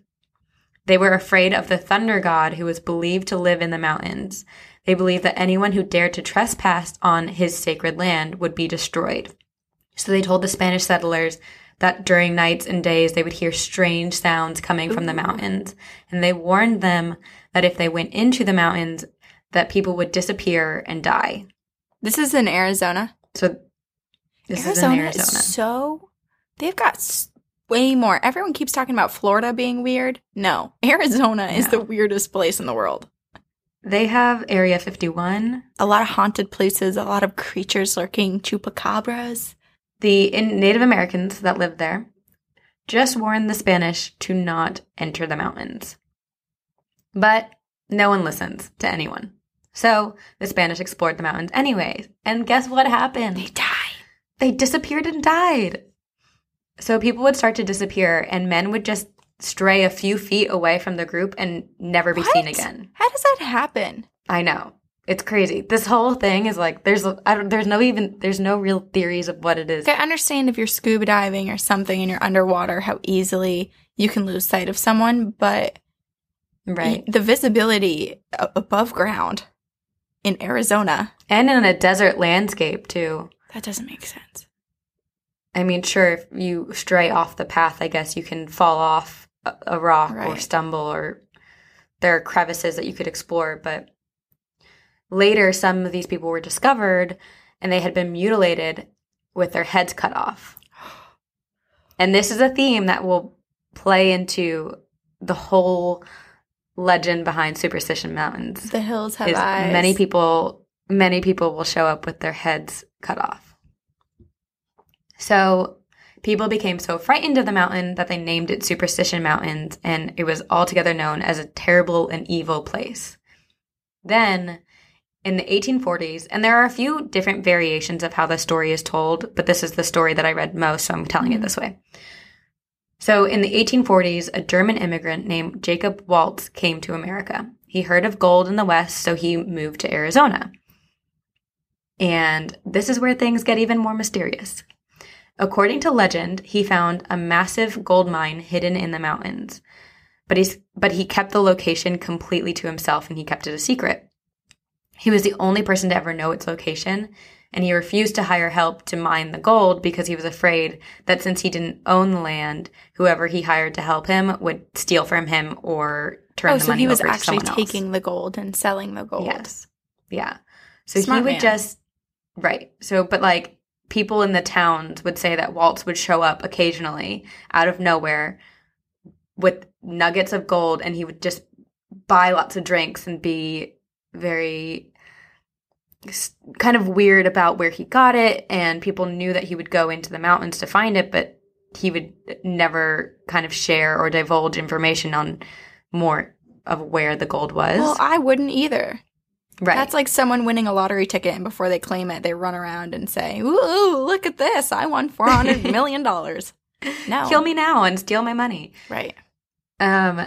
B: They were afraid of the thunder god who was believed to live in the mountains. They believed that anyone who dared to trespass on his sacred land would be destroyed. So they told the Spanish settlers that during nights and days they would hear strange sounds coming from the mountains, and they warned them that if they went into the mountains, that people would disappear and die.
A: This is in Arizona.
B: So this
A: Arizona
B: is in Arizona.
A: is so they've got way more. Everyone keeps talking about Florida being weird. No, Arizona is
B: No.
A: the weirdest place in the world.
B: they have Area 51.
A: A lot of haunted places, a lot of creatures lurking, chupacabras.
B: The in Native Americans that lived there just warned the Spanish to not enter the mountains. But no one listens to anyone. So the Spanish explored the mountains anyway. And guess what happened?
A: They died.
B: they disappeared and died. So people would start to disappear, and men would just stray a few feet away from the group and never be seen again.
A: How does that happen?
B: I know it's crazy. This whole thing is like there's I don't there's no even there's no real theories of what it is.
A: I understand if you're scuba diving or something and you're underwater, how easily you can lose sight of someone, but
B: Right,
A: the visibility above ground in Arizona,
B: and in a desert landscape too.
A: that doesn't make sense.
B: I mean, sure, if you stray off the path, I guess you can fall off a, a rock or stumble, or there are crevices that you could explore. But later, some of these people were discovered and they had been mutilated with their heads cut off. And this is a theme that will play into the whole legend behind Superstition Mountains.
A: The hills have eyes.
B: many people many people will show up with their heads cut off. So people became so frightened of the mountain that they named it Superstition Mountains, and it was altogether known as a terrible and evil place. Then, in the 1840s, and there are a few different variations of how the story is told, but this is the story that I read most, so I'm telling it mm-hmm. this way. So, in the 1840s, a German immigrant named Jacob Waltz came to America. He heard of gold in the West, so he moved to Arizona. And this is where things get even more mysterious. According to legend, he found a massive gold mine hidden in the mountains. But he's but he kept the location completely to himself and he kept it a secret. He was the only person to ever know its location, and he refused to hire help to mine the gold because he was afraid that since he didn't own the land, whoever he hired to help him would steal from him or turn
A: Oh,
B: the
A: so
B: money over to someone else.
A: so he was actually taking the gold and selling the gold.
B: Yes. Yeah. So
A: Smart
B: he would
A: man.
B: just right. So but like people in the towns would say that Waltz would show up occasionally out of nowhere with nuggets of gold and he would just buy lots of drinks and be very kind of weird about where he got it and people knew that he would go into the mountains to find it but he would never kind of share or divulge information on more of where the gold was.
A: Well, I wouldn't either.
B: Right.
A: That's like someone winning a lottery ticket and before they claim it, they run around and say, Ooh, look at this. I won $400 million. No.
B: kill me now and steal my money.
A: Right.
B: Um,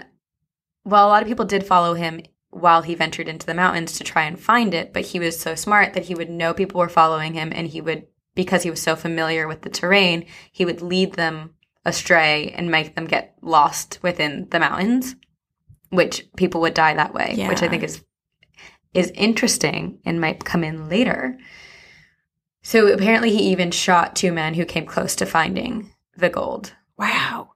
B: well, a lot of people did follow him while he ventured into the mountains to try and find it, but he was so smart that he would know people were following him and he would, because he was so familiar with the terrain, he would lead them astray and make them get lost within the mountains, which people would die that way, which I think is is interesting and might come in later. So apparently he even shot two men who came close to finding the gold.
A: Wow.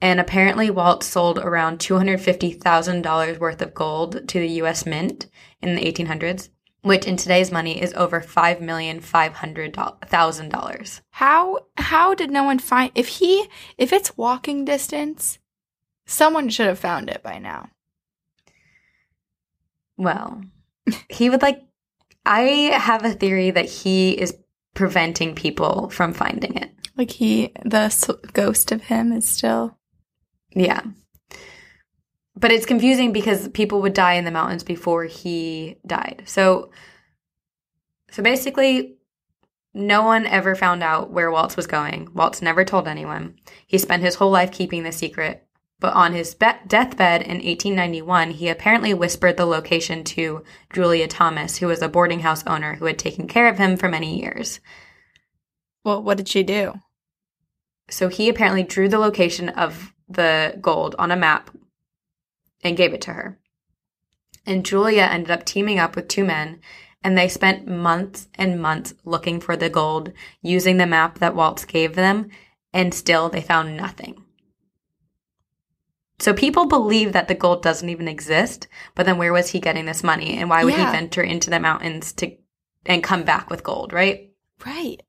B: And apparently, Waltz sold around $250,000 worth of gold to the US Mint in the 1800s, which in today's money is over $5,500,000.
A: How how did no one find if he if it's walking distance, someone should have found it by now.
B: Well, he would like, I have a theory that he is preventing people from finding it.
A: Like he the ghost of him is still
B: Yeah. but it's confusing because people would die in the mountains before he died. So, so basically, no one ever found out where Waltz was going. Waltz never told anyone. He spent his whole life keeping the secret. But on his be- deathbed in 1891, he apparently whispered the location to Julia Thomas, who was a boarding house owner who had taken care of him for many years.
A: Well, what did she do?
B: So he apparently drew the location of the gold on a map and gave it to her. And Julia ended up teaming up with two men, and they spent months and months looking for the gold using the map that Waltz gave them, and still they found nothing. So people believe that the gold doesn't even exist, but then where was he getting this money and why would
A: Yeah.
B: he venture into the mountains to and come back with gold, right?
A: Right.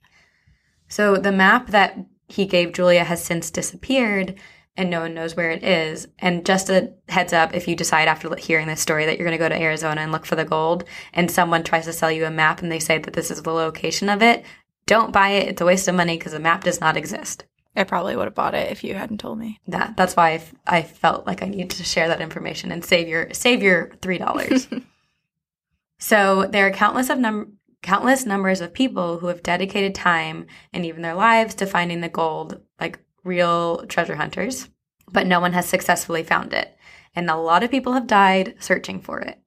B: So the map that he gave Julia has since disappeared and no one knows where it is. And just a heads up, if you decide after hearing this story that you're going to go to Arizona and look for the gold and someone tries to sell you a map and they say that this is the location of it, don't buy it. It's a waste of money because the map does not exist.
A: I probably would have bought it if you hadn't told me.
B: That that's why I, f- I felt like I needed to share that information and save your save your three dollars. so there are countless of num- countless numbers of people who have dedicated time and even their lives to finding the gold, like real treasure hunters, but no one has successfully found it, and a lot of people have died searching for it.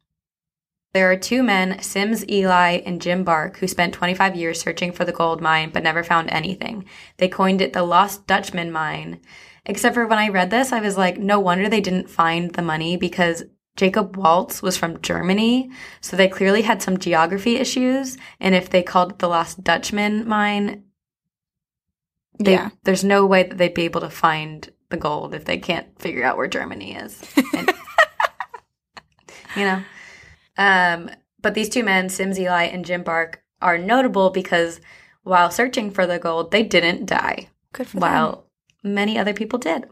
B: There are two men, Sims Ely and Jim Bark, who spent 25 years searching for the gold mine but never found anything. They coined it the Lost Dutchman Mine. Except for when I read this, I was like, no wonder they didn't find the money because Jacob Waltz was from Germany. So they clearly had some geography issues. And if they called it the Lost Dutchman Mine, they,
A: yeah.
B: there's no way that they'd be able to find the gold if they can't figure out where Germany is. And- you know? Um, but these two men, Sims Ely and Jim Bark, are notable because while searching for the gold, they didn't die,
A: Good for them.
B: while many other people did.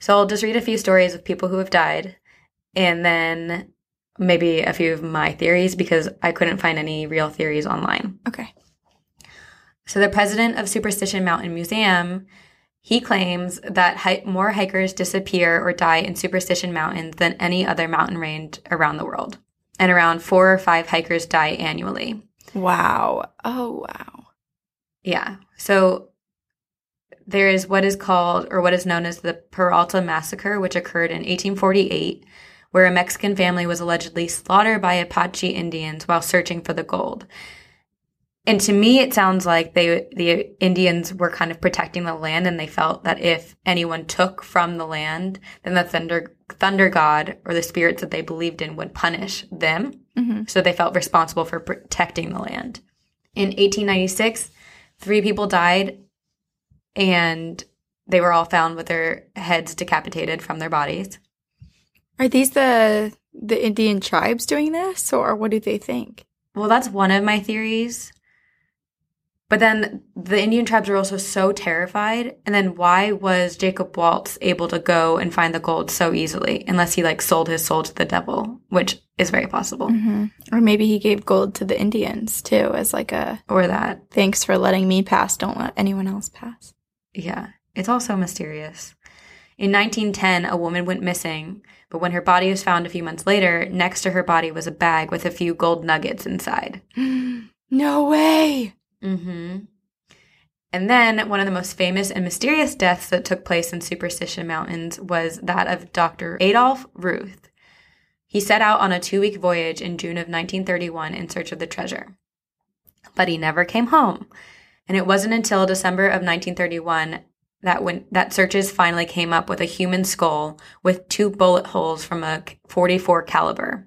B: So I'll just read a few stories of people who have died and then maybe a few of my theories because I couldn't find any real theories online.
A: Okay.
B: So the president of Superstition Mountain Museum, he claims that hi- more hikers disappear or die in Superstition Mountains than any other mountain range around the world. And around four or five hikers die annually.
A: Wow. Oh, wow.
B: Yeah. So there is what is called or what is known as the Peralta Massacre, which occurred in 1848, where a Mexican family was allegedly slaughtered by Apache Indians while searching for the gold. And to me, it sounds like they the Indians were kind of protecting the land, and they felt that if anyone took from the land, then the thunder thunder god or the spirits that they believed in would punish them.
A: hmm
B: So they felt responsible for protecting the land. In 1896, three people died and they were all found with their heads decapitated from their bodies.
A: Are these the the Indian tribes doing this, or what do they think?
B: Well, that's one of my theories. But then the Indian tribes were also so terrified. And then why was Jacob Waltz able to go and find the gold so easily? Unless he like sold his soul to the devil, which is very possible.
A: hmm Or maybe he gave gold to the Indians too, as like a
B: Or that.
A: thanks for letting me pass. Don't let anyone else pass.
B: Yeah, it's all so mysterious. In 1910, a woman went missing, but when her body was found a few months later, next to her body was a bag with a few gold nuggets inside.
A: no way.
B: Mm-hmm. And then one of the most famous and mysterious deaths that took place in Superstition Mountains was that of Dr. Adolf Ruth. He set out on a two week voyage in June of 1931 in search of the treasure. But he never came home. And it wasn't until December of 1931 that when that searches finally came up with a human skull with two bullet holes from a 44 caliber.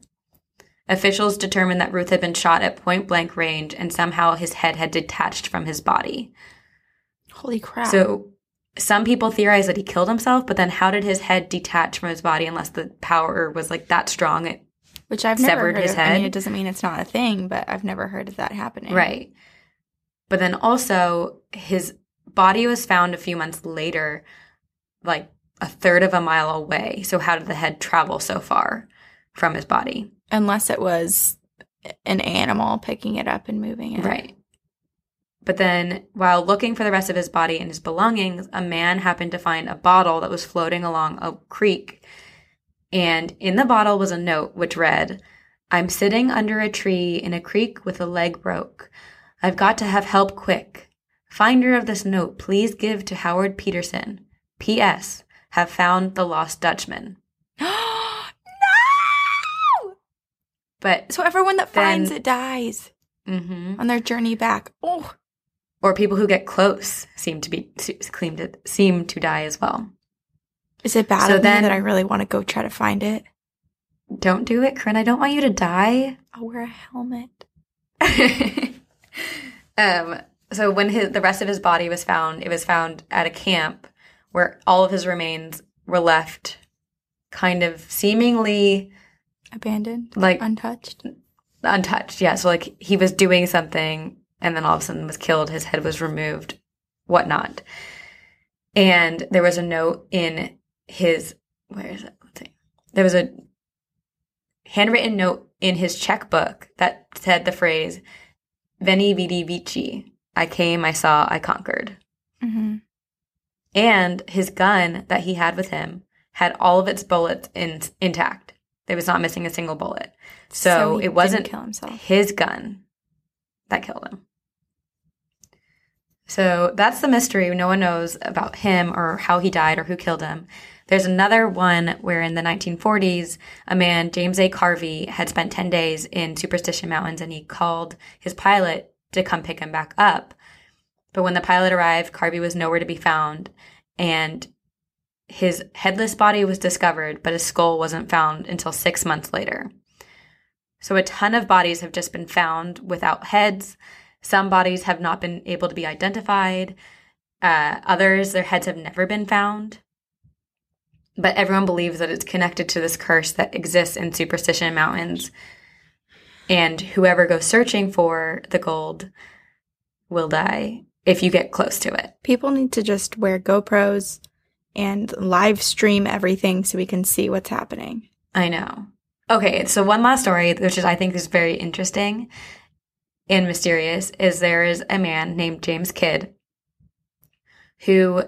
B: Officials determined that Ruth had been shot at point blank range and somehow his head had detached from his body.
A: Holy crap.
B: So some people theorize that he killed himself, but then how did his head detach from his body unless the power was like that strong? It,
A: Which I've never
B: severed
A: heard
B: his
A: of. I mean,
B: head.
A: it doesn't mean it's not a thing, but I've never heard of that happening.
B: right. But then also his body was found a few months later, like a third of a mile away. So how did the head travel so far from his body?
A: Unless it was an animal picking it up and moving it.
B: Right. But then, while looking for the rest of his body and his belongings, a man happened to find a bottle that was floating along a creek. And in the bottle was a note which read, I'm sitting under a tree in a creek with a leg broke. I've got to have help quick. Finder of this note, please give to Howard Peterson. P.S. Have found the lost Dutchman. But
A: So everyone that
B: Then-
A: finds it dies
B: Mhm.
A: on their journey back. Oh,
B: or people who get close seem to be seem to seem to die as well.
A: is it bad
B: So then-
A: that I really want to go try to find it?
B: Don't do it, Corinne. I don't want you to die.
A: I'll wear a helmet.
B: um, so when his, the rest of his body was found, it was found at a camp where all of his remains were left kind of seemingly
A: Abandoned?
B: like
A: Untouched?
B: untouched. Yeah. So like he was doing something and then all of a sudden was killed. His head was removed, whatnot. And there was a note in his, where is it? Let's see. There was a handwritten note in his checkbook that said the phrase, Veni vidi vici. I came, I saw, I conquered.
A: Mm-hmm.
B: And his gun that he had with him had all of its bullets in, intact. It was not missing a single bullet. So,
A: he
B: it wasn't
A: didn't kill himself.
B: his gun that killed him. So that's the mystery. No one knows about him or how he died or who killed him. There's another one where in the 1940s, a man, James A. Cravey, had spent 10 days in Superstition Mountains and he called his pilot to come pick him back up. But when the pilot arrived, Carvey was nowhere to be found and his headless body was discovered, but his skull wasn't found until six months later. So a ton of bodies have just been found without heads. Some bodies have not been able to be identified. Uh, others, their heads have never been found. But everyone believes that it's connected to this curse that exists in Superstition Mountains. And whoever goes searching for the gold will die if you get close to it.
A: People need to just wear GoPros and live stream everything so we can see what's happening.
B: I know. Okay, so one last story, which is I think is very interesting and mysterious, is there is a man named James Kidd who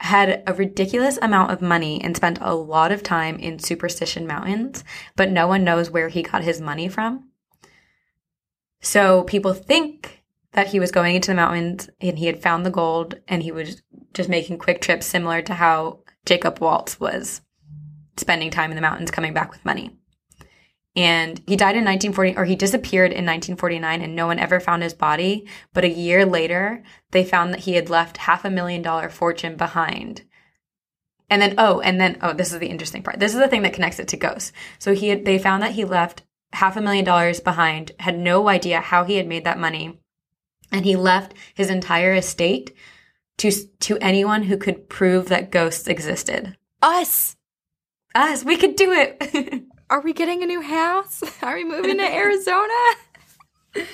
B: had a ridiculous amount of money and spent a lot of time in Superstition Mountains, but no one knows where he got his money from. So people think that he was going into the mountains and he had found the gold and he was just making quick trips similar to how Jacob Waltz was spending time in the mountains coming back with money. And he died in 1940, or he disappeared in 1949, and no one ever found his body. But a year later, they found that he had left half a million dollar fortune behind. And then, oh, and then, oh, this is the interesting part. This is the thing that connects it to ghosts. So he had, they found that he left half a million dollars behind, had no idea how he had made that money, and he left his entire estate to to anyone who could prove that ghosts existed.
A: Us!
B: Us, we could do it.
A: Are we getting a new house? Are we moving to Arizona?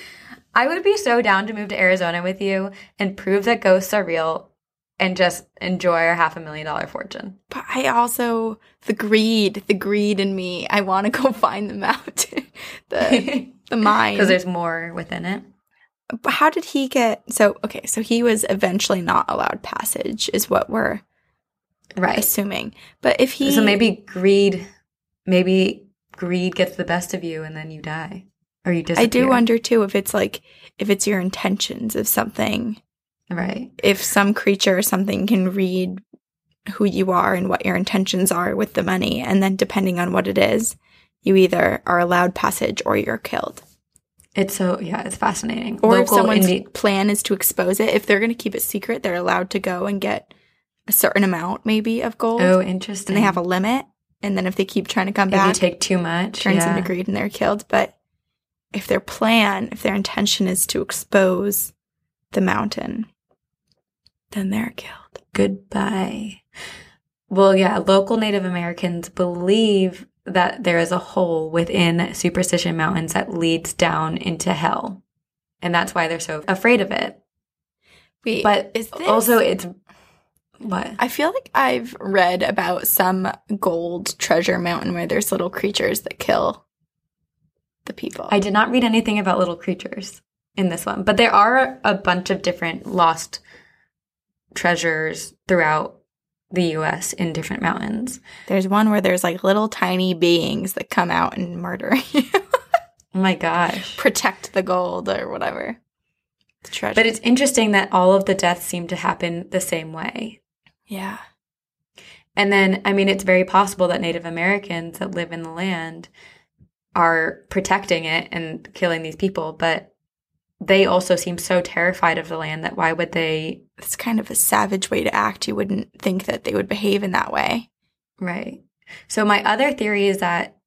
B: I would be so down to move to Arizona with you and prove that ghosts are real and just enjoy our half a million dollar fortune.
A: But I also the greed, the greed in me. I want to go find the mountain, the the mine.
B: Because there's more within it.
A: But how did he get? So okay, so he was eventually not allowed passage, is what we're
B: Right.
A: assuming. But if he,
B: so maybe greed, maybe greed gets the best of you and then you die. Or you disappear.
A: I do wonder too if it's like if it's your intentions of something.
B: Right.
A: If some creature or something can read who you are and what your intentions are with the money, and then depending on what it is, you either are allowed passage or you're killed.
B: It's so, yeah, it's fascinating.
A: Or if someone's
B: Indi-
A: plan is to expose it, if they're going to keep it secret, they're allowed to go and get a certain amount, maybe, of gold.
B: Oh, interesting.
A: and they have a limit. And then if they keep trying to come
B: If you
A: back,
B: take too much,
A: turns
B: yeah.
A: into greed and they're killed. But if their plan, if their intention is to expose the mountain, then they're killed.
B: Goodbye. Well, yeah, local Native Americans believe that there is a hole within Superstition Mountains that leads down into hell. And that's why they're so afraid of it.
A: Wait,
B: But
A: is this
B: also, it's what?
A: I feel like I've read about some gold treasure mountain where there's little creatures that kill the people.
B: I did not read anything about little creatures in this one, but there are a bunch of different lost treasures throughout the US in different mountains.
A: There's one where there's like little tiny beings that come out and murder you.
B: Oh my gosh.
A: Protect the gold or whatever. The treasure.
B: But it's interesting that all of the deaths seem to happen the same way.
A: yeah.
B: And then, I mean, it's very possible that Native Americans that live in the land are protecting it and killing these people, but they also seem so terrified of the land that why would they?
A: It's kind of a savage way to act. You wouldn't think that they would behave in that way.
B: Right. So, my other theory is that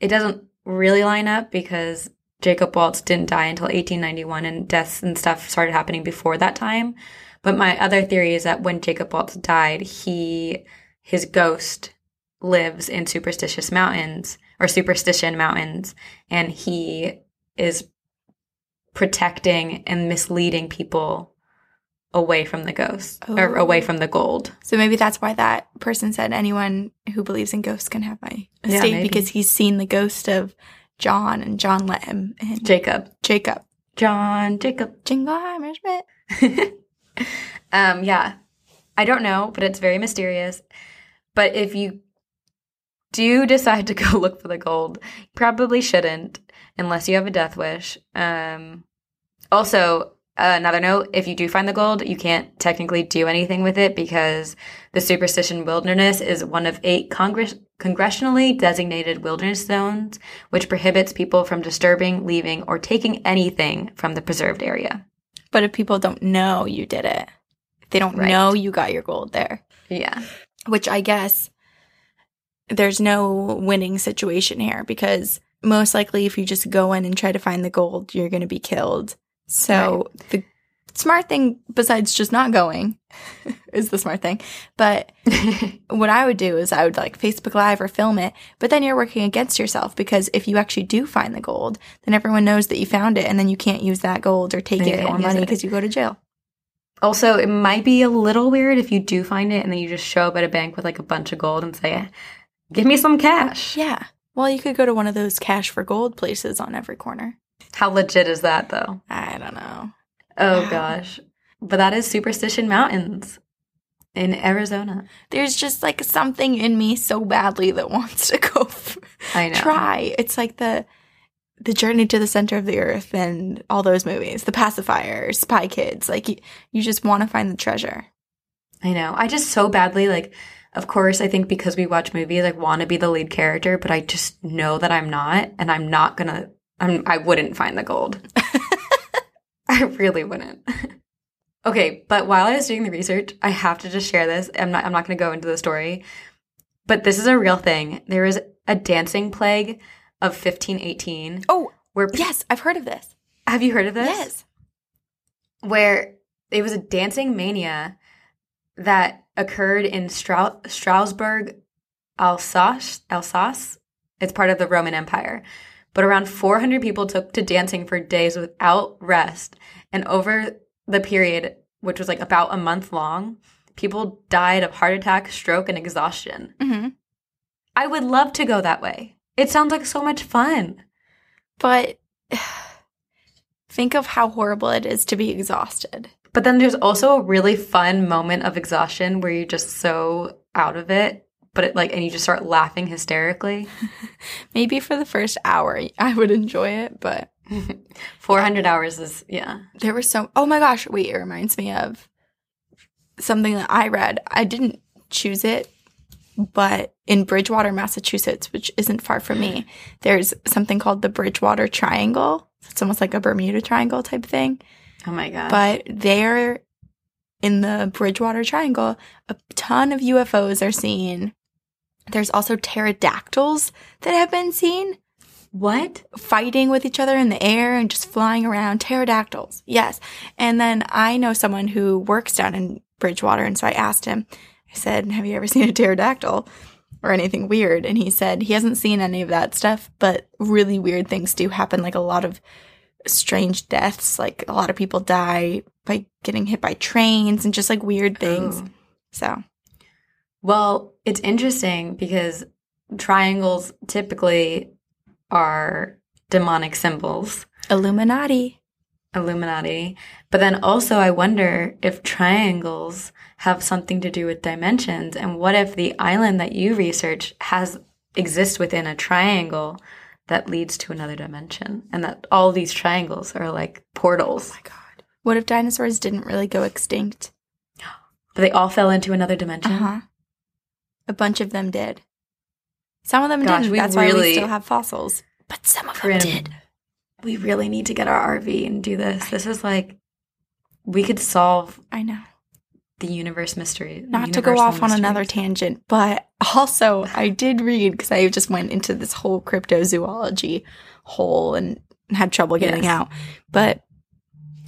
B: it doesn't really line up because Jacob Waltz didn't die until 1891 and deaths and stuff started happening before that time. But my other theory is that when Jacob Waltz died, he his ghost lives in superstitious mountains or superstition mountains and he is protecting and misleading people away from the ghost or
A: Oh.
B: away from the gold.
A: So maybe that's why that person said anyone who believes in ghosts can have my estate
B: maybe.
A: because he's seen the ghost of John and John let him and
B: Jacob.
A: Jacob.
B: John Jacob.
A: Jingleheimer Schmidt.
B: um, yeah. I don't know, but it's very mysterious. But if you do decide to go look for the gold, you probably shouldn't unless you have a death wish. Um, also, another note if you do find the gold, you can't technically do anything with it because the Superstition Wilderness is one of eight Congress- congressionally designated wilderness zones, which prohibits people from disturbing, leaving, or taking anything from the preserved area.
A: But if people don't know you did it, if they don't
B: Right.
A: know you got your gold there,
B: Yeah.
A: which I guess there's no winning situation here because most likely if you just go in and try to find the gold, you're going to be killed. So the smart thing besides just not going is the smart thing. But what I would do is I would like Facebook Live or film it, but then you're working against yourself because if you actually do find the gold, then everyone knows that you found it and then you can't use that gold or take it or money because you go to jail.
B: Also, it might be a little weird if you do find it and then you just show up at a bank with like a bunch of gold and say, eh, "Give me some cash."
A: Yeah. Well, you could go to one of those cash for gold places on every corner.
B: How legit is that, though?
A: I don't know.
B: Oh gosh, but that is Superstition Mountains in Arizona.
A: There's just like something in me so badly that wants to go f-
B: I know.
A: try. It's like the the journey to the center of the earth and all those movies, The Pacifier, Spy Kids. Like you, you just want to find the treasure.
B: I know. I just so badly like. Of course, I think because we watch movies, I want to be the lead character, but I just know that I'm not, and I'm not gonna. I'm. I wouldn't find the gold. I really wouldn't. okay, but while I was doing the research, I have to just share this. I'm not. I'm not going to go into the story, but this is a real thing. There is a dancing plague of 1518.
A: Oh,
B: where
A: yes, I've heard of this.
B: have you heard of this?
A: Yes.
B: where it was a dancing mania that occurred in Strau- Strasbourg, Alsace. Alsace. It's part of the Roman Empire. But around 400 people took to dancing for days without rest. And over the period, which was like about a month long, people died of heart attack, stroke, and exhaustion.
A: hmm
B: I would love to go that way. It sounds like so much fun.
A: But think of how horrible it is to be exhausted.
B: But then there's also a really fun moment of exhaustion where you're just so out of it, but it like, and you just start laughing hysterically.
A: Maybe for the first hour, I would enjoy it, but
B: 400 hours is, yeah.
A: there were so. Oh my gosh! Wait, it reminds me of something that I read. I didn't choose it, but in Bridgewater, Massachusetts, which isn't far from me, there's something called the Bridgewater Triangle. It's almost like a Bermuda Triangle type thing.
B: Oh my God.
A: But there in the Bridgewater Triangle, a ton of UFOs are seen. There's also pterodactyls that have been seen
B: what?
A: fighting with each other in the air and just flying around. Pterodactyls. Yes. And then I know someone who works down in Bridgewater. And so I asked him, I said, Have you ever seen a pterodactyl or anything weird? And he said he hasn't seen any of that stuff, but really weird things do happen. Like a lot of strange deaths. Like a lot of people die by getting hit by trains and just like weird things.
B: Oh.
A: So
B: Well, it's interesting because triangles typically are demonic symbols.
A: Illuminati.
B: Illuminati. But then also, I wonder if triangles have something to do with dimensions. And what if the island that you research has exists within a triangle that leads to another dimension, and that all these triangles are like portals?
A: Oh my God. What if dinosaurs didn't really go extinct?
B: But they all fell into another dimension.
A: Uh huh. A bunch of them did. Some of them
B: Gosh,
A: didn't. That's why we still have fossils. But some of them did.
B: We really need to get our RV and do this. This is like we could solve
A: I know.
B: the universe mystery.
A: Not to go off on another tangent, but also I did read because I just went into this whole cryptozoology hole and had trouble getting
B: Yes.
A: out. But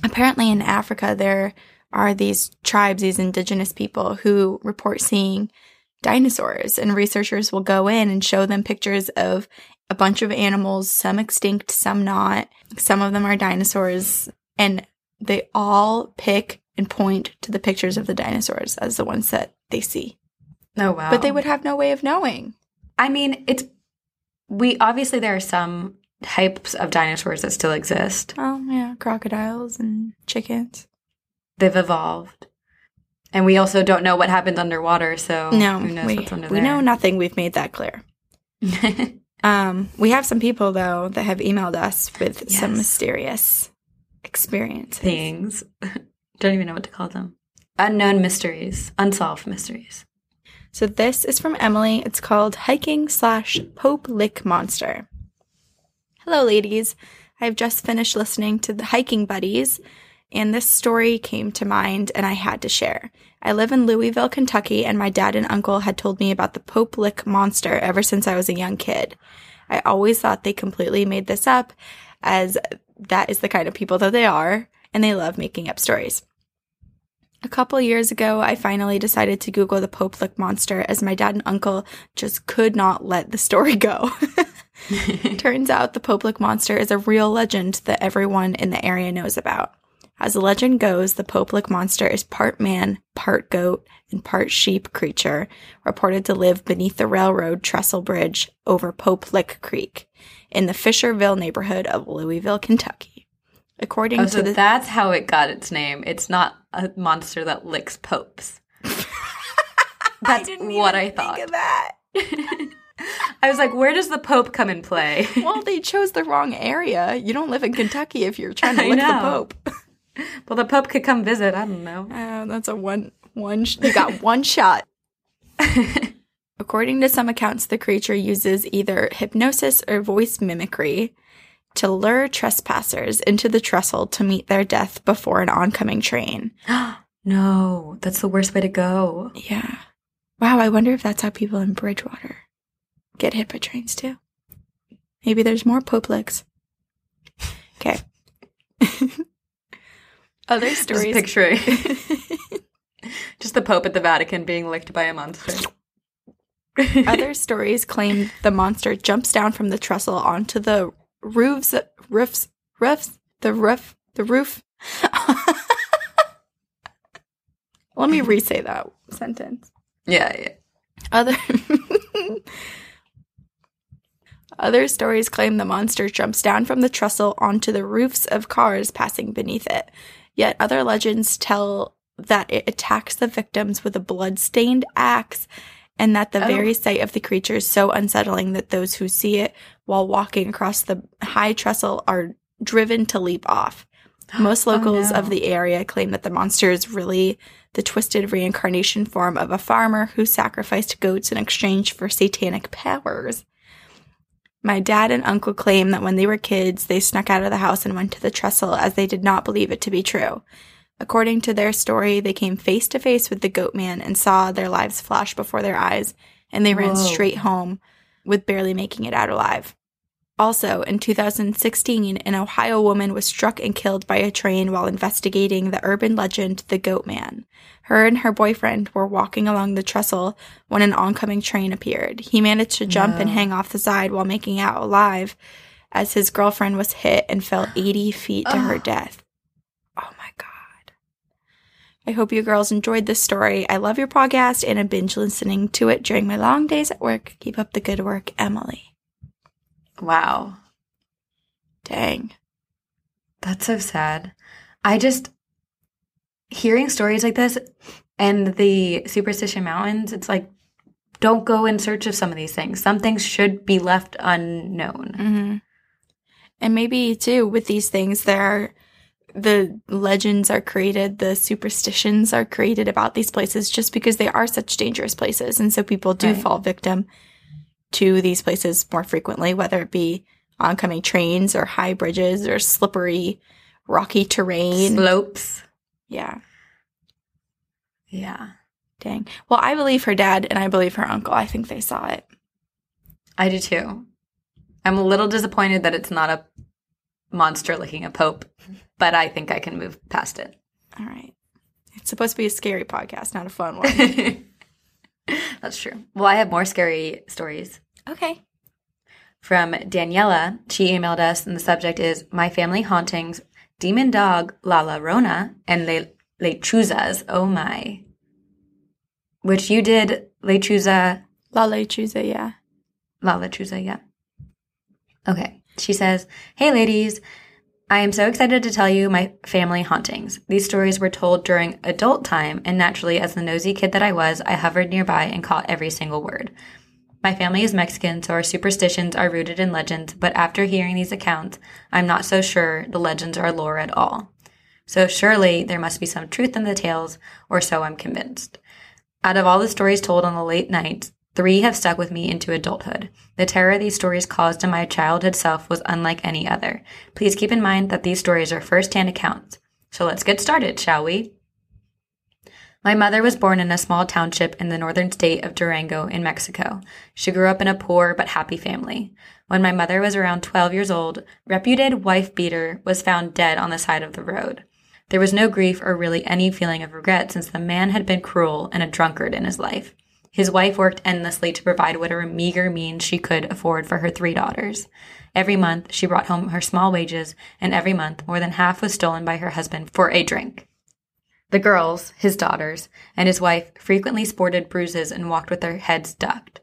A: apparently in Africa, there are these tribes, these indigenous people who report seeing dinosaurs, and researchers will go in and show them pictures of a bunch of animals, some extinct, some not. Some of them are dinosaurs, and they all pick and point to the pictures of the dinosaurs as the ones that they see.
B: Oh wow!
A: But they would have no way of knowing.
B: I mean, it's we obviously there are some types of dinosaurs that still exist.
A: Oh, yeah, crocodiles and chickens.
B: They've evolved, and we also don't know what happens underwater. So
A: no,
B: who knows
A: we,
B: what's under
A: we
B: there?
A: know nothing. We've made that clear. Um, we have some people though that have emailed us with some mysterious experiences.
B: things. don't even know what to call them. Unknown mysteries, unsolved mysteries.
A: So this is from Emily. It's called Hiking slash Pope Lick Monster. Hello, ladies. I've just finished listening to the Hiking Buddies, and this story came to mind and I had to share. I live in Louisville, Kentucky, and my dad and uncle had told me about the Pope Lick Monster ever since I was a young kid. I always thought they completely made this up, as that is the kind of people that they are, and they love making up stories. A couple years ago, I finally decided to Google the Pope Lick monster as my dad and uncle just could not let the story go. Turns out the Pope Lick monster is a real legend that everyone in the area knows about. As the legend goes, the Pope Lick monster is part man, part goat, and part sheep creature, reported to live beneath the railroad trestle bridge over Pope Lick Creek in the Fisherville neighborhood of Louisville, Kentucky. According
B: Oh,
A: to
B: so
A: the
B: that's how it got its name. It's not a monster that licks popes. That's what I thought.
A: Of that.
B: I was like, where does the Pope come in play?
A: well, they chose the wrong area. You don't live in Kentucky if you're trying to
B: I
A: lick the. Pope.
B: Well, the Pope could come visit. I don't know.
A: Oh, that's a one one. Sh- you got one shot. According to some accounts, the creature uses either hypnosis or voice mimicry to lure trespassers into the trestle to meet their death before an oncoming train.
B: No, that's the worst way to go.
A: Yeah. Wow, I wonder if that's how people in Bridgewater get hit by trains too. Maybe there's more Pope licks. Okay. Other
B: Just
A: stories.
B: picturing just the Pope at the Vatican being licked by a monster.
A: Other stories claim the monster jumps down from the trestle onto the roofs, roofs, roofs, the roof, the roof. Let me re-say that sentence.
B: yeah, yeah.
A: Other Other stories claim the monster jumps down from the trestle onto the roofs of cars passing beneath it. Yet other legends tell that it attacks the victims with a blood-stained axe and that the
B: Oh.
A: very sight of the creature is so unsettling that those who see it while walking across the high trestle are driven to leap off. Most
B: Oh,
A: locals
B: no.
A: of the area claim that the monster is really the twisted reincarnation form of a farmer who sacrificed goats in exchange for satanic powers. My dad and uncle claim that when they were kids, they snuck out of the house and went to the trestle as they did not believe it to be true. According to their story, they came face to face with the goat man and saw their lives flash before their eyes, and they ran
B: Whoa.
A: straight home with barely making it out alive. Also, in 2016, an Ohio woman was struck and killed by a train while investigating the urban legend, the Goat Man. Her and her boyfriend were walking along the trestle when an oncoming train appeared. He managed to jump and hang off the side while making out alive as his girlfriend was hit and fell 80 feet to her death. Oh my God. I hope you girls enjoyed this story. I love your podcast and I binge listening to it during my long days at work. Keep up the good work, Emily.
B: Wow.
A: Dang.
B: That's so sad. I just hearing stories like this and the superstition mountains, it's like don't go in search of some of these things. Some things should be left unknown.
A: hmm And maybe too with these things, there are the legends are created, the superstitions are created about these places just because they are such dangerous places, and so people do
B: Right.
A: fall victim to these places more frequently, whether it be oncoming trains or high bridges or slippery, rocky terrain.
B: Slopes.
A: yeah,
B: Yeah.
A: dang. Well, I believe her dad and I believe her uncle. I think they saw it.
B: I do too. I'm a little disappointed that it's not a monster looking a pope, but I think I can move past it.
A: All right. It's supposed to be a scary podcast, not a fun one.
B: That's true. Well, I have more scary stories.
A: okay.
B: From Daniela, she emailed us, and the subject is My Family Hauntings, Demon Dog, La Llorona, and Le- Lechuzas. Oh my. Which you did, Lechuza,
A: La Lechuza, yeah.
B: La Lechuza, yeah. Okay. She says, Hey ladies, I am so excited to tell you my family hauntings. These stories were told during adult time, and naturally, as the nosy kid that I was, I hovered nearby and caught every single word. My family is Mexican, so our superstitions are rooted in legends, but after hearing these accounts, I'm not so sure the legends are lore at all. So surely there must be some truth in the tales, or so I'm convinced. Out of all the stories told on the late nights, three have stuck with me into adulthood. The terror these stories caused in my childhood self was unlike any other. Please keep in mind that these stories are first-hand accounts. So let's get started, shall we? My mother was born in a small township in the northern state of Durango in Mexico. She grew up in a poor but happy family. When my mother was around 12 years old, reputed wife beater was found dead on the side of the road. There was no grief or really any feeling of regret since the man had been cruel and a drunkard in his life. His wife worked endlessly to provide whatever meager means she could afford for her three daughters. Every month, she brought home her small wages, and every month, more than half was stolen by her husband for a drink. The girls, his daughters, and his wife frequently sported bruises and walked with their heads ducked.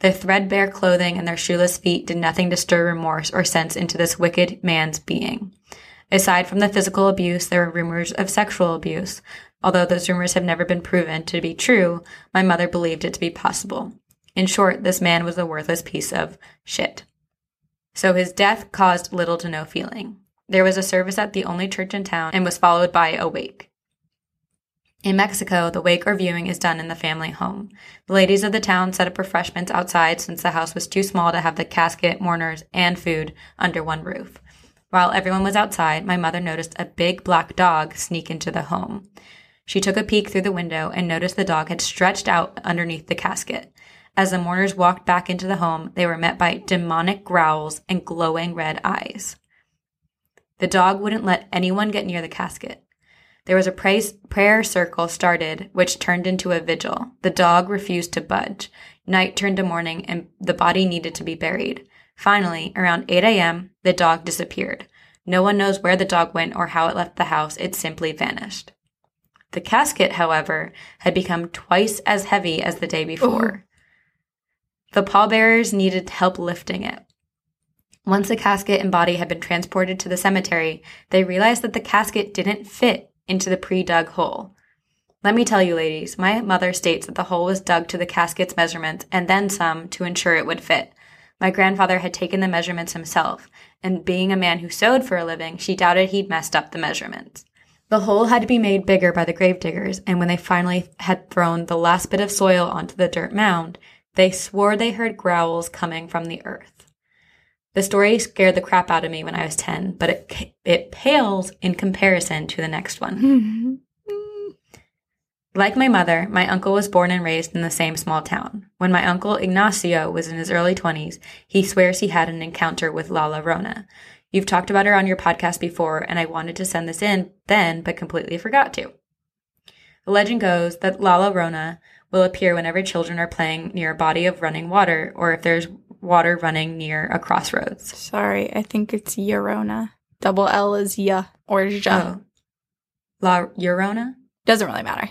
B: Their threadbare clothing and their shoeless feet did nothing to stir remorse or sense into this wicked man's being. Aside from the physical abuse, there were rumors of sexual abuse. Although those rumors have never been proven to be true, my mother believed it to be possible. In short, this man was a worthless piece of shit. So his death caused little to no feeling. There was a service at the only church in town and was followed by a wake. In Mexico, the wake or viewing is done in the family home. The ladies of the town set up refreshments outside since the house was too small to have the casket, mourners, and food under one roof. While everyone was outside, my mother noticed a big black dog sneak into the home. She took a peek through the window and noticed the dog had stretched out underneath the casket. As the mourners walked back into the home, they were met by demonic growls and glowing red eyes. The dog wouldn't let anyone get near the casket. There was a prayer circle started, which turned into a vigil. The dog refused to budge. Night turned to morning, and the body needed to be buried. Finally, around 8 a.m., the dog disappeared. No one knows where the dog went or how it left the house, it simply vanished. The casket, however, had become twice as heavy as the day before. The pallbearers needed help lifting it. Once the casket and body had been transported to the cemetery, they realized that the casket didn't fit into the pre dug hole. Let me tell you, ladies, my mother states that the hole was dug to the casket's measurements and then some to ensure it would fit. My grandfather had taken the measurements himself, and being a man who sewed for a living, she doubted he'd messed up the measurements. The hole had to be made bigger by the gravediggers, and when they finally had thrown the last bit of soil onto the dirt mound, they swore they heard growls coming from the earth. The story scared the crap out of me when I was 10, but it, it pales in comparison to the next one. Like my mother, my uncle was born and raised in the same small town. When my uncle Ignacio was in his early 20s, he swears he had an encounter with La Llorona. You've talked about her on your podcast before, and I wanted to send this in then, but completely forgot to. The legend goes that La Llorona will appear whenever children are playing near a body of running water or if there's water running near a crossroads.
A: Sorry, I think it's Llorona. Double L is ya or ja.
B: Oh. La Llorona?
A: Doesn't really matter.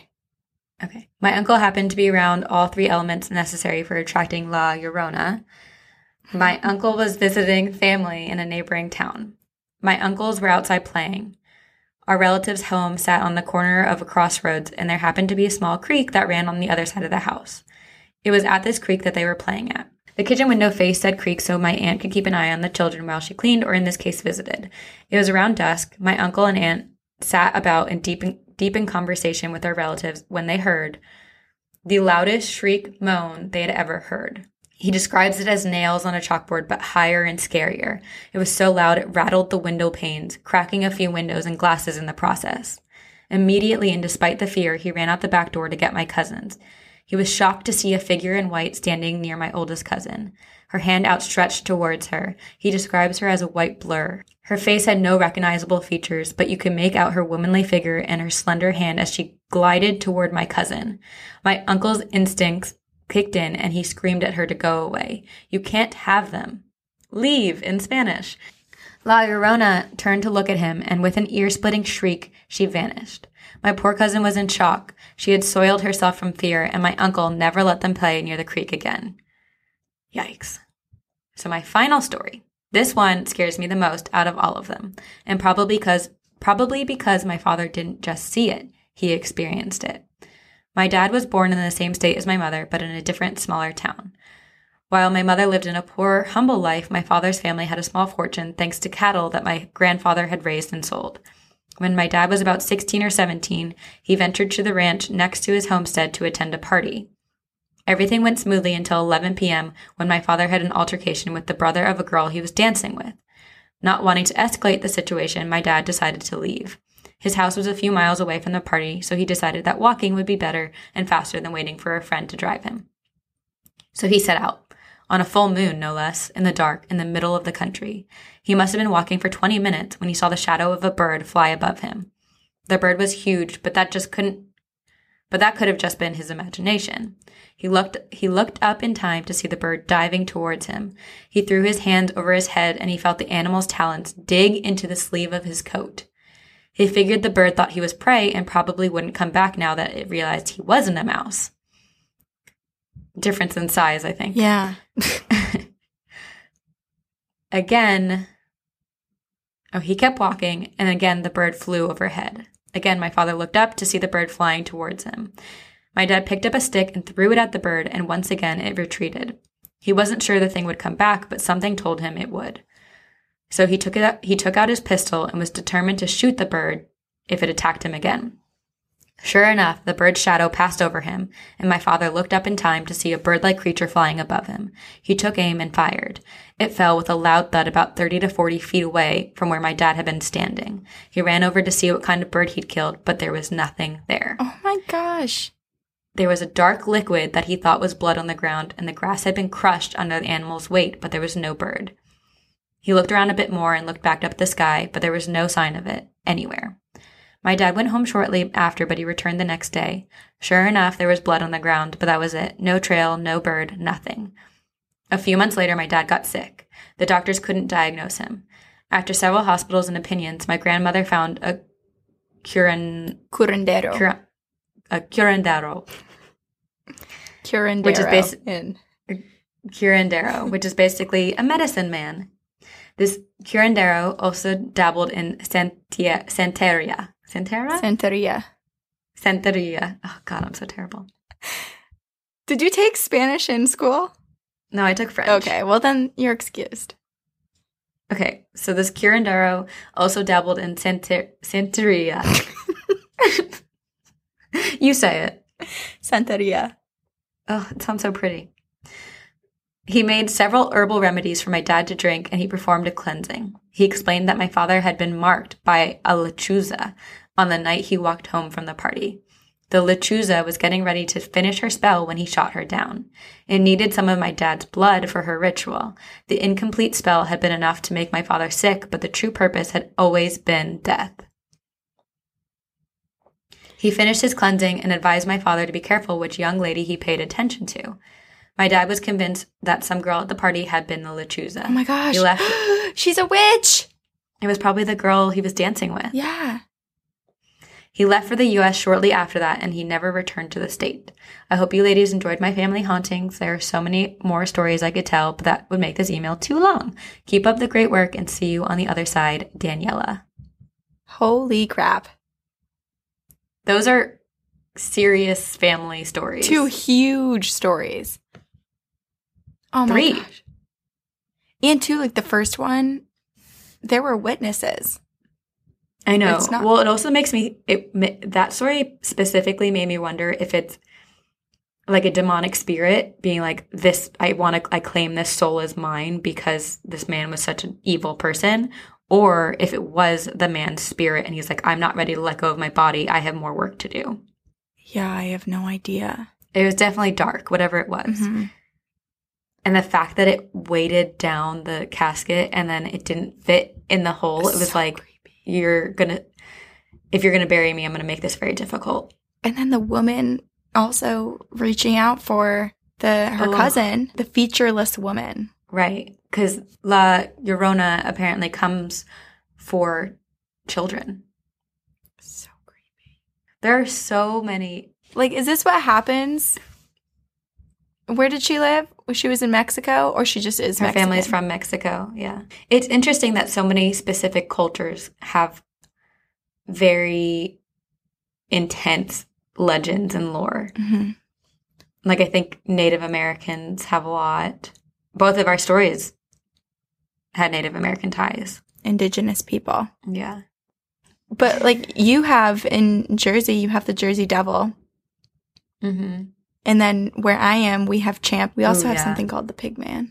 B: Okay. My uncle happened to be around all three elements necessary for attracting La Llorona. My uncle was visiting family in a neighboring town. My uncles were outside playing. Our relative's home sat on the corner of a crossroads, and there happened to be a small creek that ran on the other side of the house. It was at this creek that they were playing at. The kitchen window faced said creek so my aunt could keep an eye on the children while she cleaned, or in this case, visited. It was around dusk. My uncle and aunt sat about in deep, deep in conversation with their relatives when they heard the loudest shriek moan they had ever heard. He describes it as nails on a chalkboard, but higher and scarier. It was so loud it rattled the window panes, cracking a few windows and glasses in the process. Immediately, and despite the fear, he ran out the back door to get my cousins. He was shocked to see a figure in white standing near my oldest cousin, her hand outstretched towards her. He describes her as a white blur. Her face had no recognizable features, but you could make out her womanly figure and her slender hand as she glided toward my cousin. My uncle's instincts kicked in and he screamed at her to go away. You can't have them. Leave in Spanish. La Llorona turned to look at him, and with an ear splitting shriek, she vanished. My poor cousin was in shock. She had soiled herself from fear, and my uncle never let them play near the creek again. Yikes. So, my final story. This one scares me the most out of all of them, and probably because, probably because my father didn't just see it, he experienced it. My dad was born in the same state as my mother, but in a different, smaller town. While my mother lived in a poor, humble life, my father's family had a small fortune thanks to cattle that my grandfather had raised and sold. When my dad was about 16 or 17, he ventured to the ranch next to his homestead to attend a party. Everything went smoothly until 11 p.m. when my father had an altercation with the brother of a girl he was dancing with. Not wanting to escalate the situation, my dad decided to leave. His house was a few miles away from the party, so he decided that walking would be better and faster than waiting for a friend to drive him. So he set out on a full moon, no less, in the dark, in the middle of the country. He must have been walking for 20 minutes when he saw the shadow of a bird fly above him. The bird was huge, but that just couldn't, but that could have just been his imagination. He looked, he looked up in time to see the bird diving towards him. He threw his hands over his head and he felt the animal's talons dig into the sleeve of his coat. He figured the bird thought he was prey and probably wouldn't come back now that it realized he wasn't a mouse. Difference in size, I think.
A: Yeah.
B: Again, oh, he kept walking, and again the bird flew overhead. Again, my father looked up to see the bird flying towards him. My dad picked up a stick and threw it at the bird, and once again it retreated. He wasn't sure the thing would come back, but something told him it would. So he took it out, he took out his pistol and was determined to shoot the bird if it attacked him again. Sure enough, the bird's shadow passed over him, and my father looked up in time to see a bird-like creature flying above him. He took aim and fired. It fell with a loud thud about 30 to 40 feet away from where my dad had been standing. He ran over to see what kind of bird he'd killed, but there was nothing there.
A: Oh my gosh.
B: There was a dark liquid that he thought was blood on the ground, and the grass had been crushed under the animal's weight, but there was no bird. He looked around a bit more and looked back up at the sky, but there was no sign of it anywhere. My dad went home shortly after, but he returned the next day. Sure enough, there was blood on the ground, but that was it. No trail, no bird, nothing. A few months later, my dad got sick. The doctors couldn't diagnose him. After several hospitals and opinions, my grandmother found a curan,
A: Curandero.
B: cura, a curandero,
A: Curandero.
B: Which is basi-
A: in
B: curandero, which is basically a medicine man. This curandero also dabbled in santia, santeria. Santera?
A: Santeria.
B: Santeria. Oh God, I'm so terrible.
A: Did you take Spanish in school?
B: No, I took French.
A: Okay, well then you're excused.
B: Okay, so this curandero also dabbled in santer- santeria. you say it.
A: Santeria.
B: Oh, it sounds so pretty. He made several herbal remedies for my dad to drink and he performed a cleansing. He explained that my father had been marked by a lechuza on the night he walked home from the party. The lechuza was getting ready to finish her spell when he shot her down. It needed some of my dad's blood for her ritual. The incomplete spell had been enough to make my father sick, but the true purpose had always been death. He finished his cleansing and advised my father to be careful which young lady he paid attention to. My dad was convinced that some girl at the party had been the lechuza.
A: Oh my gosh.
B: He left.
A: She's a witch.
B: It was probably the girl he was dancing with.
A: Yeah.
B: He left for the US shortly after that and he never returned to the state. I hope you ladies enjoyed my family hauntings. There are so many more stories I could tell, but that would make this email too long. Keep up the great work and see you on the other side, Daniela.
A: Holy crap.
B: Those are serious family stories.
A: Two huge stories. Oh my gosh. And two, like the first one, there were witnesses.
B: I know.
A: Not-
B: well, it also makes me it that story specifically made me wonder if it's like a demonic spirit being like this I want to I claim this soul is mine because this man was such an evil person or if it was the man's spirit and he's like I'm not ready to let go of my body. I have more work to do.
A: Yeah, I have no idea.
B: It was definitely dark, whatever it was.
A: Mhm.
B: And the fact that it weighted down the casket and then it didn't fit in the hole, it was
A: So
B: like
A: creepy.
B: you're to if you're to bury me, I'm to make this very difficult.
A: And then the woman also reaching out for the her
B: Oh.
A: cousin, the featureless woman.
B: Right. Because La Llorona apparently comes for children.
A: So creepy.
B: There are so many.
A: Like, is this what happens? Where did she live? She was in Mexico, or she just is.
B: Her
A: Mexican?
B: family's from Mexico. Yeah. It's interesting that so many specific cultures have very intense legends and lore.
A: Mhm.
B: Like, I think Native Americans have a lot. Both of our stories had Native American ties.
A: indigenous people.
B: Yeah.
A: But like you have in Jersey, you have the Jersey Devil,
B: hmm
A: and then where I am, we have Champ. We also
B: Ooh,
A: have
B: yeah.
A: something called the Pigman.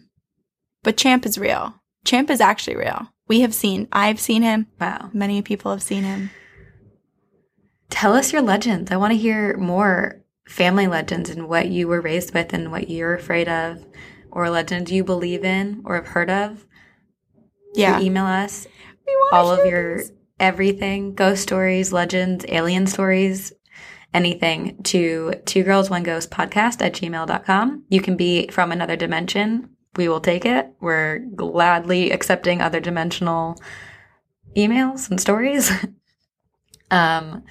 A: But Champ is real. Champ is actually real. We have seen. I've seen him.
B: Wow.
A: Many people have seen him.
B: Tell us your legends. I want to hear more family legends and what you were raised with and what you're afraid of, or legends you believe in or have heard of.
A: Yeah,
B: You email us
A: we
B: all of your everything ghost stories, legends, alien stories, anything to two girls, one ghost podcast at gmail.com. You can be from another dimension. We will take it. We're gladly accepting other dimensional emails and stories. um,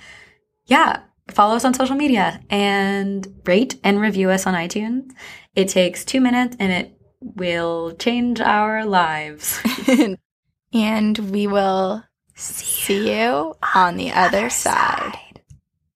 B: yeah, follow us on social media and rate and review us on iTunes. It takes two minutes and it will change our lives.
A: and we will see you on the other side.